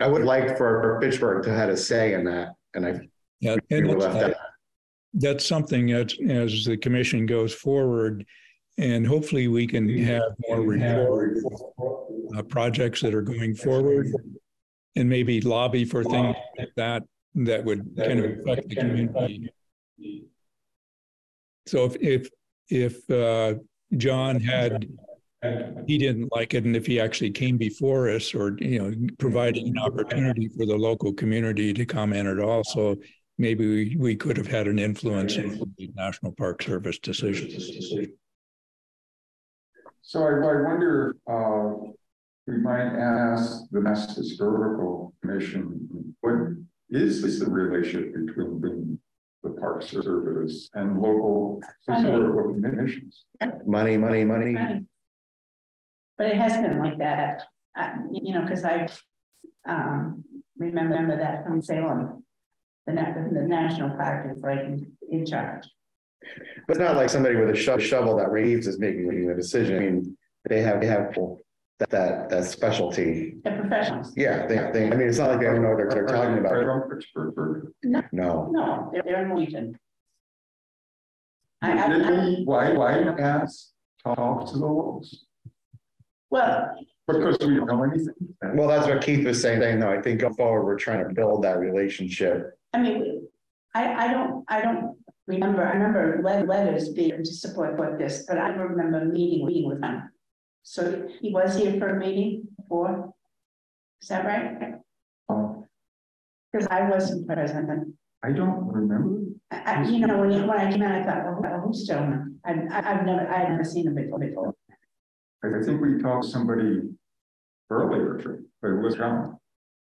I would like for Fitchburg to have a say in that, and I. Yeah, and left that's, that's something that as the commission goes forward, and hopefully we can have more report uh, projects that are going forward, and maybe lobby for things like that that would kind of affect the community. So if if if uh, John had he didn't like it, and if he actually came before us, or you know, provided an opportunity for the local community to comment at all, so maybe we, we could have had an influence in the National Park Service decisions. So I, I wonder, uh, we might ask the Mass Historical Commission, what is this the relationship between the, the Park Service and local historical commissions? Money, money, money. But it has been like that, uh, you know, because I um, remember that from Salem. The, na- the national park is like in- in charge. But it's not like somebody with a sho- shovel that Reeves is making, making the decision. I mean, they have, they have that, that, that specialty. The professionals. Yeah, they, they, I mean, it's not like they don't know what they're, they're talking about. From Fitchburg. No, No, they're, they're in Wheaton. I, I, I, Why, why ask, talk to the locals? Well, Because we don't know anything. well, that's what Keith was saying, saying, no, I think going forward, we're trying to build that relationship. I mean, I, I don't, I don't remember, I remember letters being to support what this, but I don't remember meeting, meeting with him. So he was here for a meeting before? Is that right? Um, Because I wasn't present. Then. I don't remember. I, I, you know, when, you- when I came in, I thought, well, who's Stone? I, I, I've never, I've never seen him before, before. I think we talked to somebody earlier, but it was John.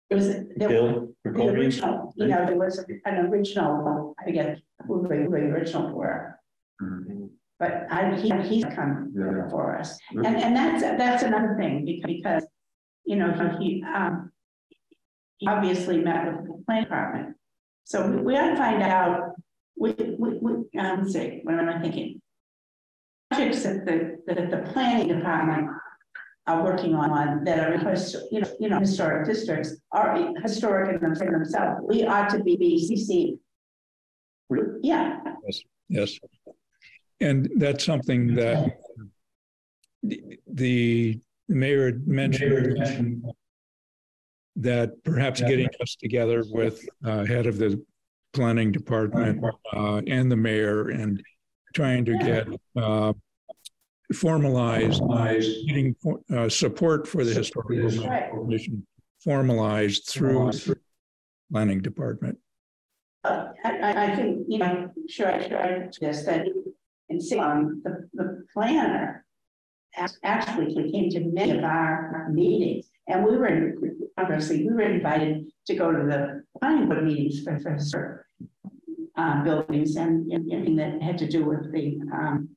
It was, the, Bill, the original, you know, there was an original, I forget who the, who the original were. Mhm. But I, he, he's come Yeah. for us. And, and that's, that's another thing, because, because, you know, he, um. He obviously met with the plan department. So we, we ought to find out, we, we, we, um, let's see, what am I thinking? Projects that the, that the planning department are working on that are, his- you know, you know, historic districts are historic in them- themselves. We ought to be BCC. Yeah, Yes. Yes. And that's something that the- the mayor had mentioned that perhaps getting us together with uh, head of the planning department uh, and the mayor and trying to get uh, formalized, getting uh, support for the historical Right. commission formalized through planning department. Uh, I, I, I think, you know, sure, sure, just that, and see, um, the, the planner. Actually, came to many of our meetings, and we were, obviously, we were invited to go to the planning board meetings for, for historic. Uh, buildings and, and anything that had to do with the, um,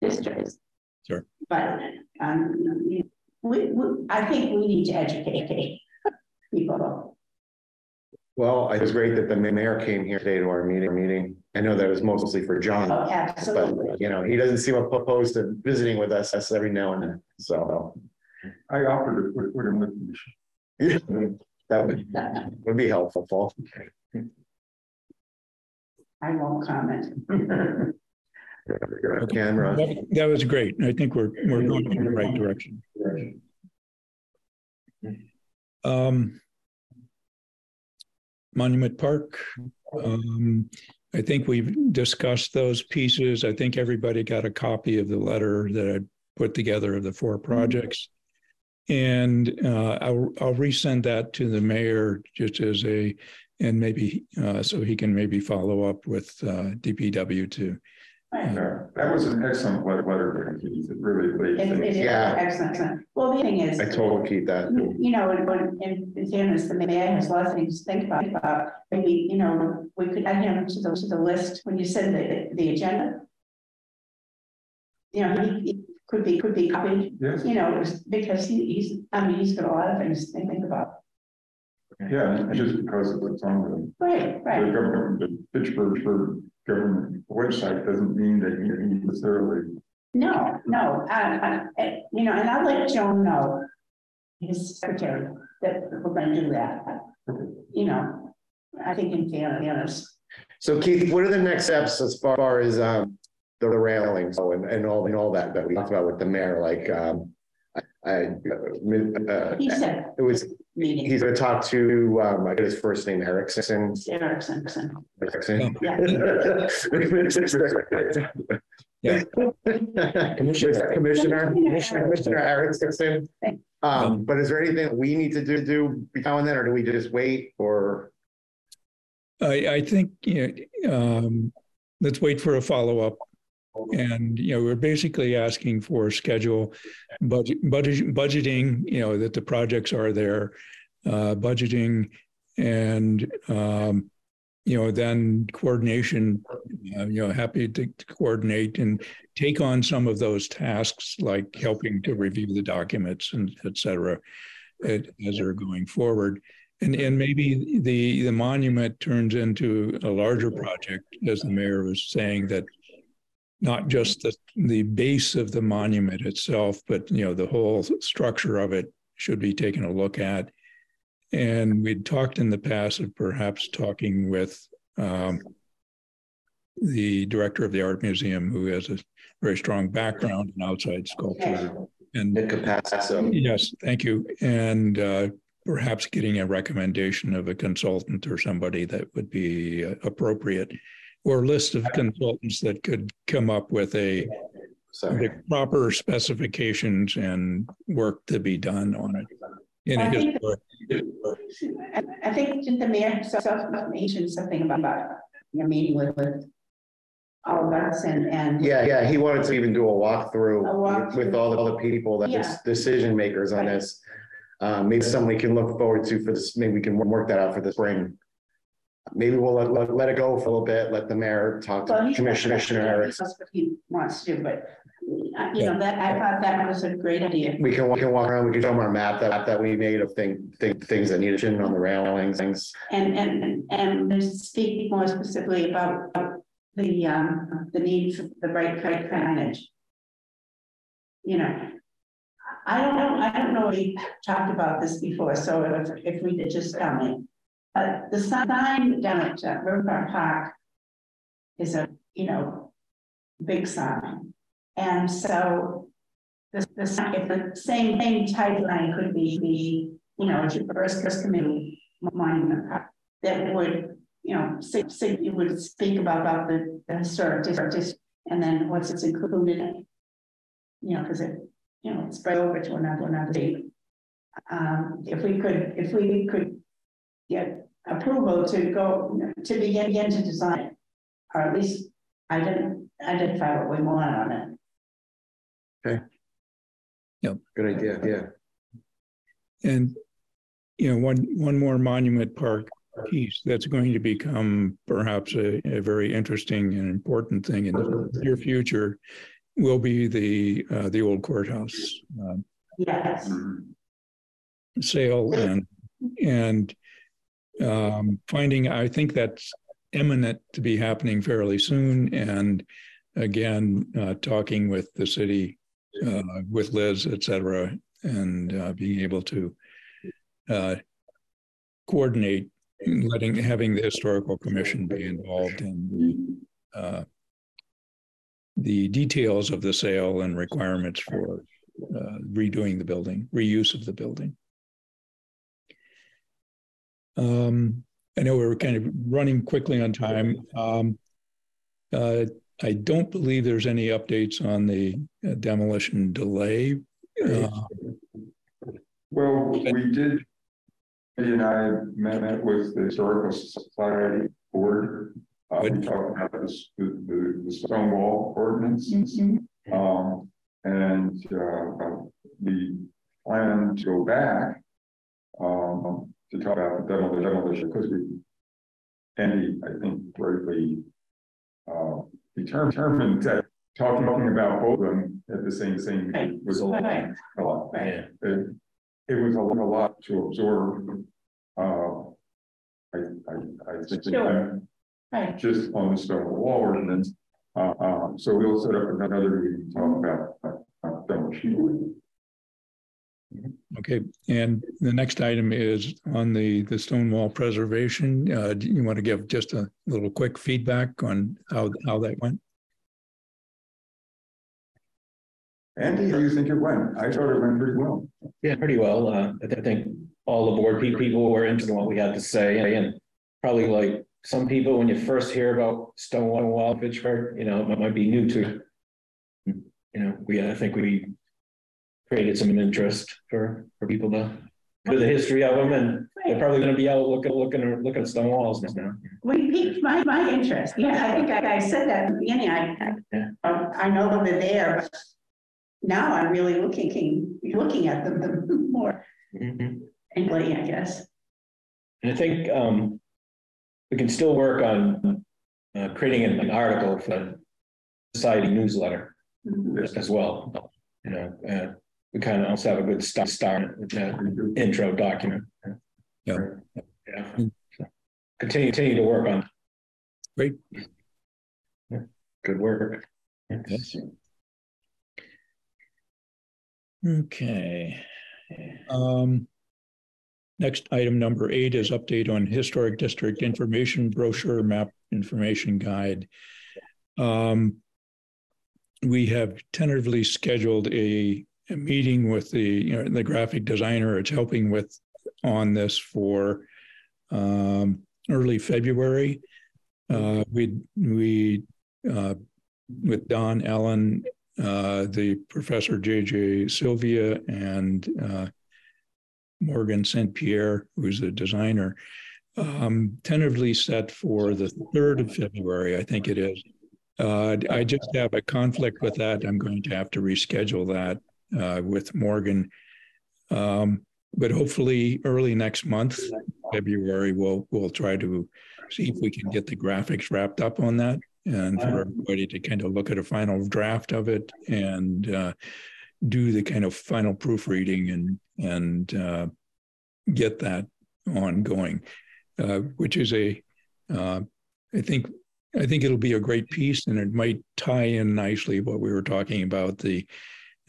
districts. Sure. But, um, we, we, I think we need to educate people. Well, it was great that the mayor came here today to our meeting, meeting. I know that was mostly for Oh, John, absolutely. but, you know, he doesn't seem opposed to visiting with us, us every now and then, so. I offered to put, put him with me. That would, would be helpful. I won't comment. Camera. That was great. I think we're, we're going in the right direction. Um, Monument Park, um, I think we've discussed those pieces. I think everybody got a copy of the letter that I put together of the four projects. And uh, I'll, I'll resend that to the mayor just as a, and maybe, uh, so he can maybe follow up with uh, DPW too. Yeah, That was an excellent letter, letter, Keith. it really laid It, it things. is Yeah. excellent, excellent. Well, the thing is, I totally keep that. you you know, and when, in in fairness, the mayor has a lot of things to think about, about, maybe, you know, we could add him to the, to the list when you said the, the agenda. you know, he, he could be, could be copied, Yes, you know, because he, he's, I mean, he's got a lot of things to think about. yeah, and just because it's on the Right, the right. government, the Fitchburg for government website doesn't mean that you necessarily. No, no, uh, uh, uh, you know, and I'll let Joan know, his secretary, that we're gonna do that. You know, I think in fairness, So Keith, what are the next steps as far as um the railings and and all and all that that we talked about with the mayor, like um. I, uh, he said, it was, meeting, he's gonna talk to um, I get his first name Erickson. Erickson, Erickson. yeah. Yeah. Commissioner, Commissioner, Commissioner Erickson. Um, but is there anything we need to do, do between then, or do we just wait or? I, I think, you know, um, let's wait for a follow-up. And, you know, we're basically asking for schedule, budget, budget, budgeting, you know, that the projects are there, uh, budgeting and, um, you know, then coordination, uh, you know, happy to to coordinate and take on some of those tasks like helping to review the documents and et cetera it- as they're going forward. And, and maybe the, the monument turns into a larger project, as the mayor was saying, that not just the, the base of the monument itself, but, you know, the whole structure of it should be taken a look at. And we'd talked in the past of perhaps talking with um, the director of the art museum, who has a very strong background in outside sculpture. And Nick Capasso. Yes, thank you. And uh, perhaps getting a recommendation of a consultant or somebody that would be uh, appropriate, or list of consultants that could come up with a Sorry. the proper specifications and work to be done on it. In a I think- historic, I, I think did the mayor himself mentioned something about, about, you know, meeting with, with all of us and, and. Yeah, yeah, he wanted to even do a A walkthrough walkthrough. with all the other people that is Yeah. decision makers on Right. this. Uh, maybe something we can look forward to for this, maybe we can work that out for the spring. Maybe we'll let, let, let it go for a little bit, let the mayor talk Well, to he's- Commissioner Erickson. That's what he wants to do, but, uh, you know, that, I thought that was a great idea. We can, we can walk around, we can show them our map that, that we made of thing, thing, things that needed on the railings, things. And, and, and and speak more specifically about the, um, the need for the right kind of signage. You know, I don't know, I don't know, if we talked about this before, so if, if we could just tell The sign down at uh, River Park is a, you know, big sign. And so the, the, sign- if the same, same type line could be, be, you know, a first, committee monument that would, you know, say, say, you would speak about, about the, the historic district and then what's it's included in. You know, because it, you know, spread over to another, another date. Um, if we could, if we could get approval to go, to begin, begin to design, it, or at least I didn't identify what we want on it. Okay. Yep. Good idea, yeah. and you know, one one more monument park piece that's going to become perhaps a, a very interesting and important thing in the near future will be the uh, the old courthouse uh, Yes, sale and and um, finding I think that's imminent to be happening fairly soon and again uh, talking with the city uh, with Liz et cetera and uh, being able to uh, coordinate letting having the historical commission be involved in the uh, the details of the sale and requirements for uh, redoing the building, reuse of the building. Um, I know we're kind of running quickly on time. Um, uh, I don't believe there's any updates on the uh, demolition delay. Uh, Well, we did. He and I met, met with the Historical Society Board. Uh, we talked about this, the, the, the stone wall ordinance. Mhm. Um, and, uh, we plan to go back. Um, to talk about the demolition, because we. Andy, I think, rightly. Uh, determined, determined that talking, talking about both of them at the same, same, meeting was a lot. Right. a lot. It, it was a lot, a lot to absorb. Uh, I, I, I think Sure. Right. just on the stone wall ordinance. Uh, um, so we'll set up another meeting to talk about, uh, uh. Okay, and the next item is on the, the stone wall preservation. Uh, do you want to give just a little quick feedback on how, how that went? Andy, how do you think it went? I thought it went pretty well. Yeah, pretty well. Uh, I thi- I think all the board people were interested in what we had to say and probably like some people, when you first hear about Stonewall Wall Fitchburg, you know, it might be new to. You know, we, I think we created some interest for, for people to, for the history of them and they're probably gonna be out looking, looking, looking at stone walls now. We piqued my, my interest. Yeah, I think I, I said that at the beginning. I, Yeah. I, I know they're there, but now I'm really looking, looking at them them more Mhm. intently, I guess. And I think um we can still work on uh creating an an article for the society newsletter Mhm. as well. You know, uh we kind of also have a good start start with intro document. Yeah. Yeah. So, Continue, continue to work on. Great. Yeah, Good work. Yes. Okay. Um, next item number eight is update on historic district information brochure map information guide. Um, we have tentatively scheduled a meeting with the, you know, the graphic designer. It's helping with on this for um, early February. Uh, we, we, uh, with Don Allen, uh, the Professor JJ Sylvia and uh, Morgan St. Pierre, who's the designer, um, tentatively set for the 3rd of February, I think it is. Uh, I just have a conflict with that. I'm going to have to reschedule that uh, with Morgan. Um, but hopefully early next month, February, we'll we'll try to see if we can get the graphics wrapped up on that and for everybody to kind of look at a final draft of it and uh, do the kind of final proofreading and and uh, get that ongoing, uh, which is a uh, I think I think it'll be a great piece and it might tie in nicely what we were talking about the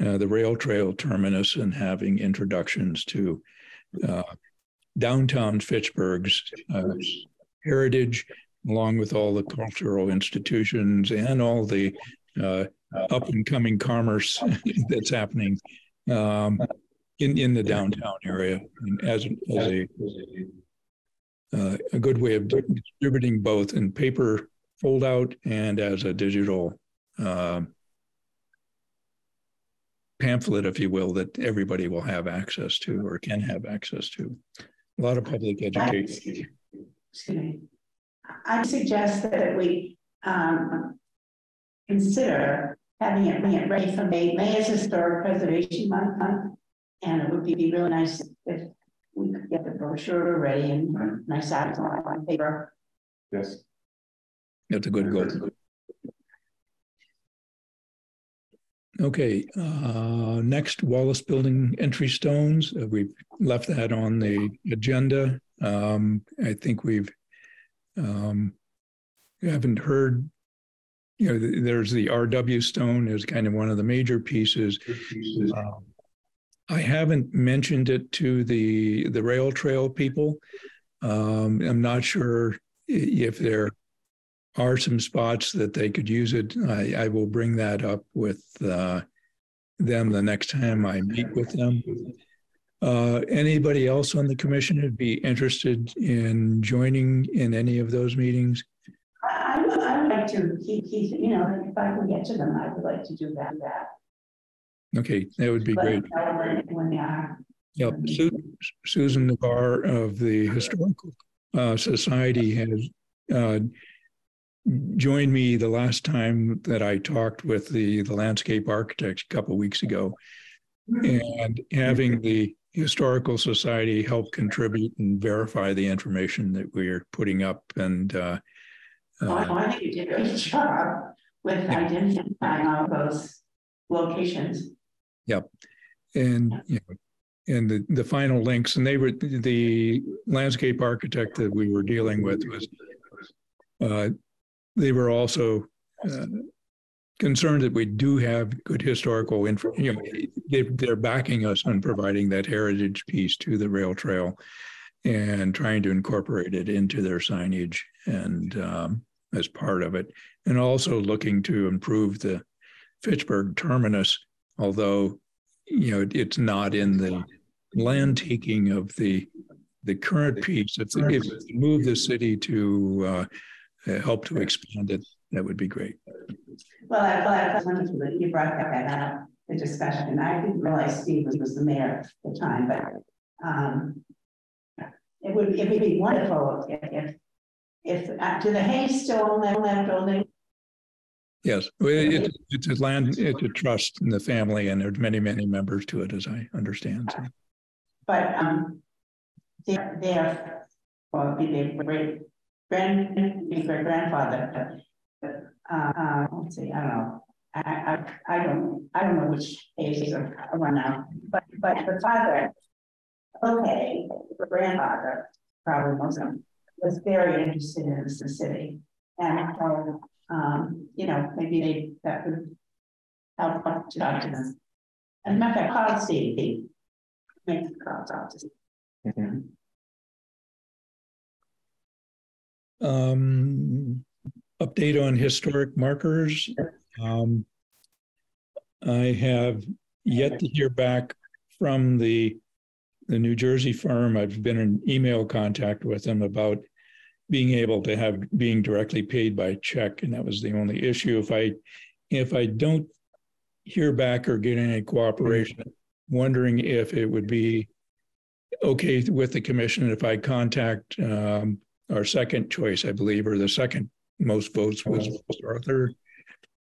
uh, the rail trail terminus and having introductions to uh, downtown Fitchburg's uh, heritage, along with all the cultural institutions and all the uh, up and coming commerce that's happening um, in in the downtown area, and as as a uh, a good way of distributing both in paper foldout and as a digital um, pamphlet, if you will, that everybody will have access to or can have access to. A lot of public education. Excuse me. I suggest that we um consider having it, having it ready for May. May is Historic Preservation Month, month, and it would be really nice if we could get the brochure ready and nice out on paper. Yes. That's a good goal. Okay, uh, next Wallace Building entry stones. Uh, we've left that on the agenda. Um, I think we've um, haven't heard. You know, th- there's the RW stone is kind of one of the major pieces. Um, I haven't mentioned it to the the rail trail people. Um, I'm not sure if there are some spots that they could use it. I, I will bring that up with uh, them the next time I meet with them. Uh, anybody else on the commission would be interested in joining in any of those meetings? I, I would, I would like to keep, keep, you know, if I can get to them, I would like to do that, that. Okay, that would be Let great. When, when they are. Yep. Su- Susan Navarre of the Historical uh, Society has uh, joined me the last time that I talked with the, the landscape architects a couple of weeks ago. And having the Historical Society help contribute and verify the information that we're putting up and uh, uh, I think you did a great job. with identifying all those locations. Yep. And, you know, and the, the final links, and they were, the landscape architect that we were dealing with was, uh, they were also uh, concerned that we do have good historical info. You know, they, they're backing us on providing that heritage piece to the rail trail and trying to incorporate it into their signage and um, as part of it, and also looking to improve the Fitchburg terminus, although you know it's not in the land taking of the the current piece. If, if move the city to uh, help to expand it, that would be great. Well, I, well, was wonderful that you brought that up, the discussion. I didn't realize Steve was, was the mayor at the time, but um, it would it would be wonderful if if, if uh, do the Hayes still own that, that building? Yes, it, it's a land, it's a trust in the family, and there's many, many members to it, as I understand. So. But um, their their well, be their great grand great grandfather. Uh, uh, let's see, I don't know. I, I I don't I don't know which ages are around now, but but the father okay, the grandfather, probably of them, was very interested in the city. And so, um, you know, maybe they that would help to talk to them. And matter of fact, call Steve, he makes the calls out to. Um, update on historic markers. Um, I have yet to hear back from the the New Jersey firm, I've been in email contact with them about being able to have being directly paid by check, and that was the only issue. If I if I don't hear back or get any cooperation, wondering if it would be okay with the commission if I contact um, our second choice, I believe, or the second most votes was Arthur,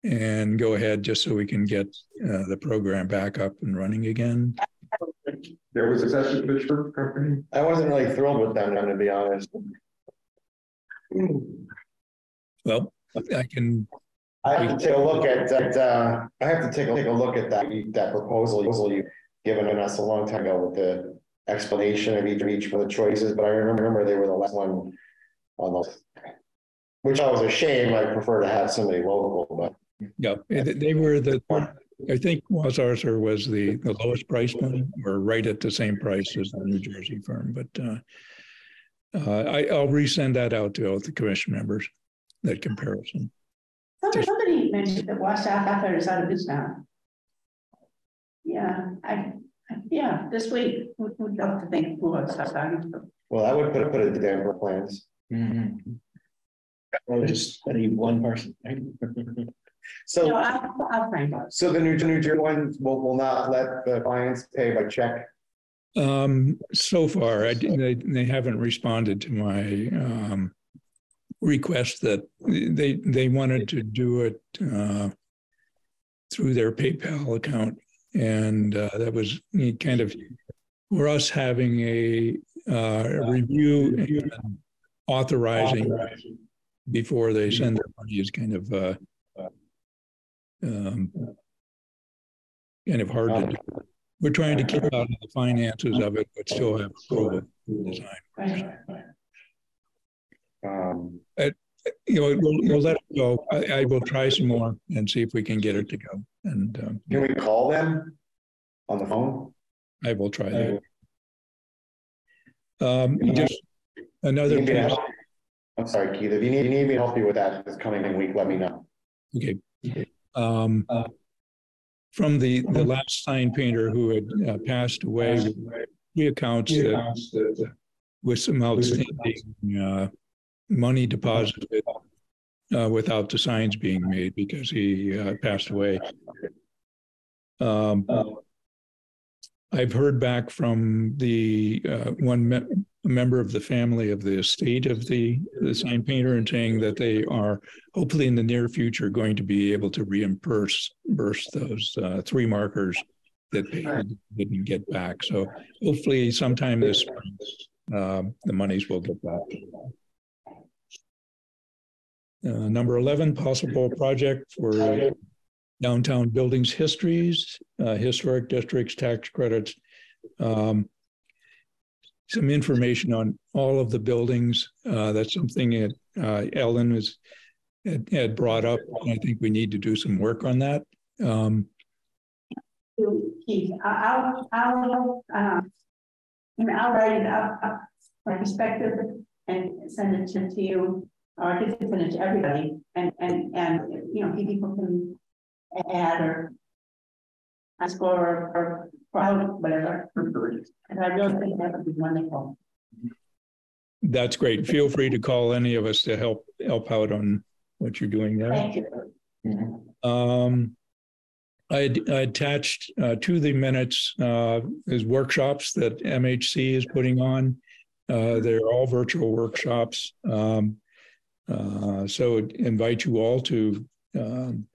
and go ahead just so we can get uh, the program back up and running again. There was a session Fitchburg company. I wasn't really thrilled with them, to be honest. Well, I can. I have to take a look at that. Uh, I have to take a, take a look at that that proposal, proposal you given us a long time ago with the explanation of each of each of the choices. But I remember they were the last one on those, which I was ashamed. I prefer to have somebody local, but yeah, they were the I think Was Arthur was the, the lowest price one, or right at the same price as the New Jersey firm. But uh, uh, I, will resend that out to all the commission members, that comparison. Somebody, somebody mentioned that Was Arthur is out of business now. Yeah, I, yeah, this week, we'd, love to thank who was starting. Well, I would put, put it to Denver plans. Mm-hmm. Well, just need one person. So, No, I'll, I'll find out. so the New, New Jersey one will, will not let the clients pay by check? Um, so far, I, they, they haven't responded to my um, request that they they wanted to do it uh, through their PayPal account, and uh, that was kind of for us having a uh, review and authorizing before they send their money is kind of uh, um, kind of hard to do. We're trying to keep out of the finances of it, but still have approval design. Um, uh, you know, we'll, we'll let it go. I, I, will try some more and see if we can get it to go. And um, can we call them on the phone? I will try that. Um, just another. Piece. I'm sorry, Keith. If you need, you need me to help you with that this coming in week, let me know. Okay. Um, from the, the last sign painter who had uh, passed away, three accounts that, with some outstanding uh, money deposited uh, without the signs being made because he uh, passed away. Um, I've heard back from the uh, one me- member of the family of the estate of the, the sign painter and saying that they are hopefully in the near future going to be able to reimburse burst those uh, three markers that they didn't get back. So hopefully sometime this spring, uh, the monies will get back. Uh, number 11, possible project for downtown buildings histories, uh, historic districts, tax credits. Um, some information on all of the buildings. Uh, that's something that uh, Ellen was had, had brought up. and I think we need to do some work on that. Um, Keith, I'll, I'll, um, I'll write it up, up my perspective and send it to you, or I can send it to everybody, and, and, and, you know, people can add or ask for, or, or out, whatever. And I really think that would be wonderful. that's great. Feel free to call any of us to help help out on what you're doing there. Thank you. Um, I I attached uh, to the minutes uh, is workshops that MHC is putting on. Uh, they're all virtual workshops. Um, uh, so invite you all to um,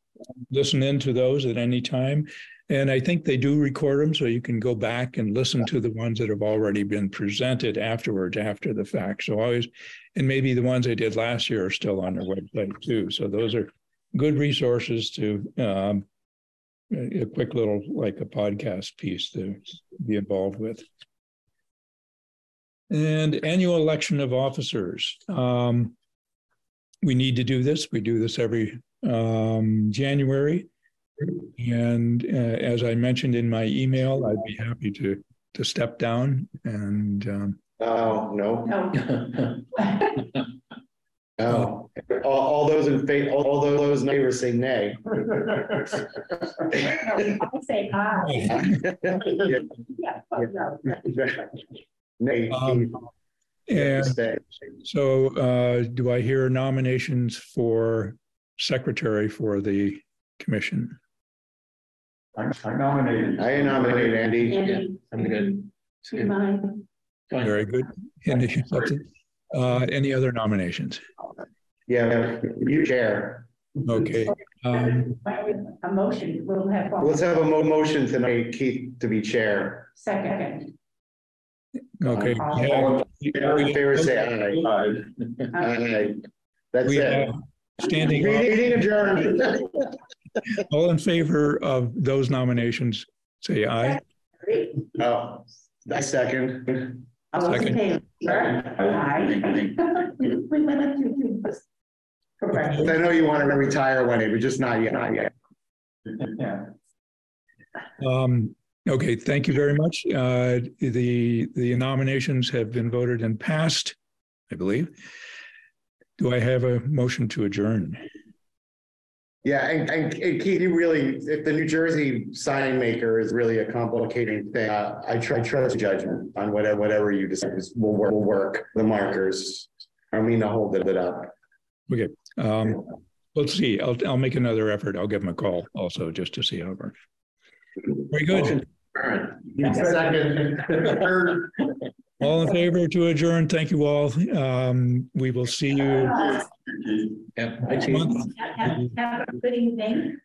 listen into those at any time. And I think they do record them, so you can go back and listen to the ones that have already been presented afterwards, after the fact. So always, and maybe the ones I did last year are still on their website too. So those are good resources to um, a a quick little like a podcast piece to be involved with. And annual election of officers. Um, we need to do this. We do this every um, January. And uh, as I mentioned in my email, I'd be happy to to step down and um, Oh, no, No, no. All, all those in favor, all, all those in favor say nay. I'll say aye. Yeah, oh, no. Nay. Um, and so uh, do I hear nominations for secretary for the commission? I I nominated. I nominate Andy. Andy, I'm good. do you mind? Fine. Very good. Any, uh, any other nominations? Yeah, you chair. Okay. Um, A motion, we'll have. Let's have a mo- motion tonight, Keith, to be chair. Second. Okay. All in favor, say aye. Aye. Aye. That's We it. have standing, Meeting adjourned. all in favor of those nominations, say aye. Oh, I second. All those in favor? Aye. We went up to- to- Correct. I know you wanted to retire one day, but just not yet, not yet. Yeah. Um, okay, thank you very much. Uh, the, the nominations have been voted and passed, I believe. Do I have a motion to adjourn? Yeah, and, and and Keith, you really, if the New Jersey sign maker is really a complicated thing, uh, I try, trust judgment on whatever, whatever you decide is- will work, will work, the markers. I mean to hold it up. Okay. Um, let's see, I'll, I'll make another effort. I'll give him a call also just to see how it works. Very good. Second. All in favor to adjourn? Thank you all. Um, we will see you Yeah. next month. Have have a good evening.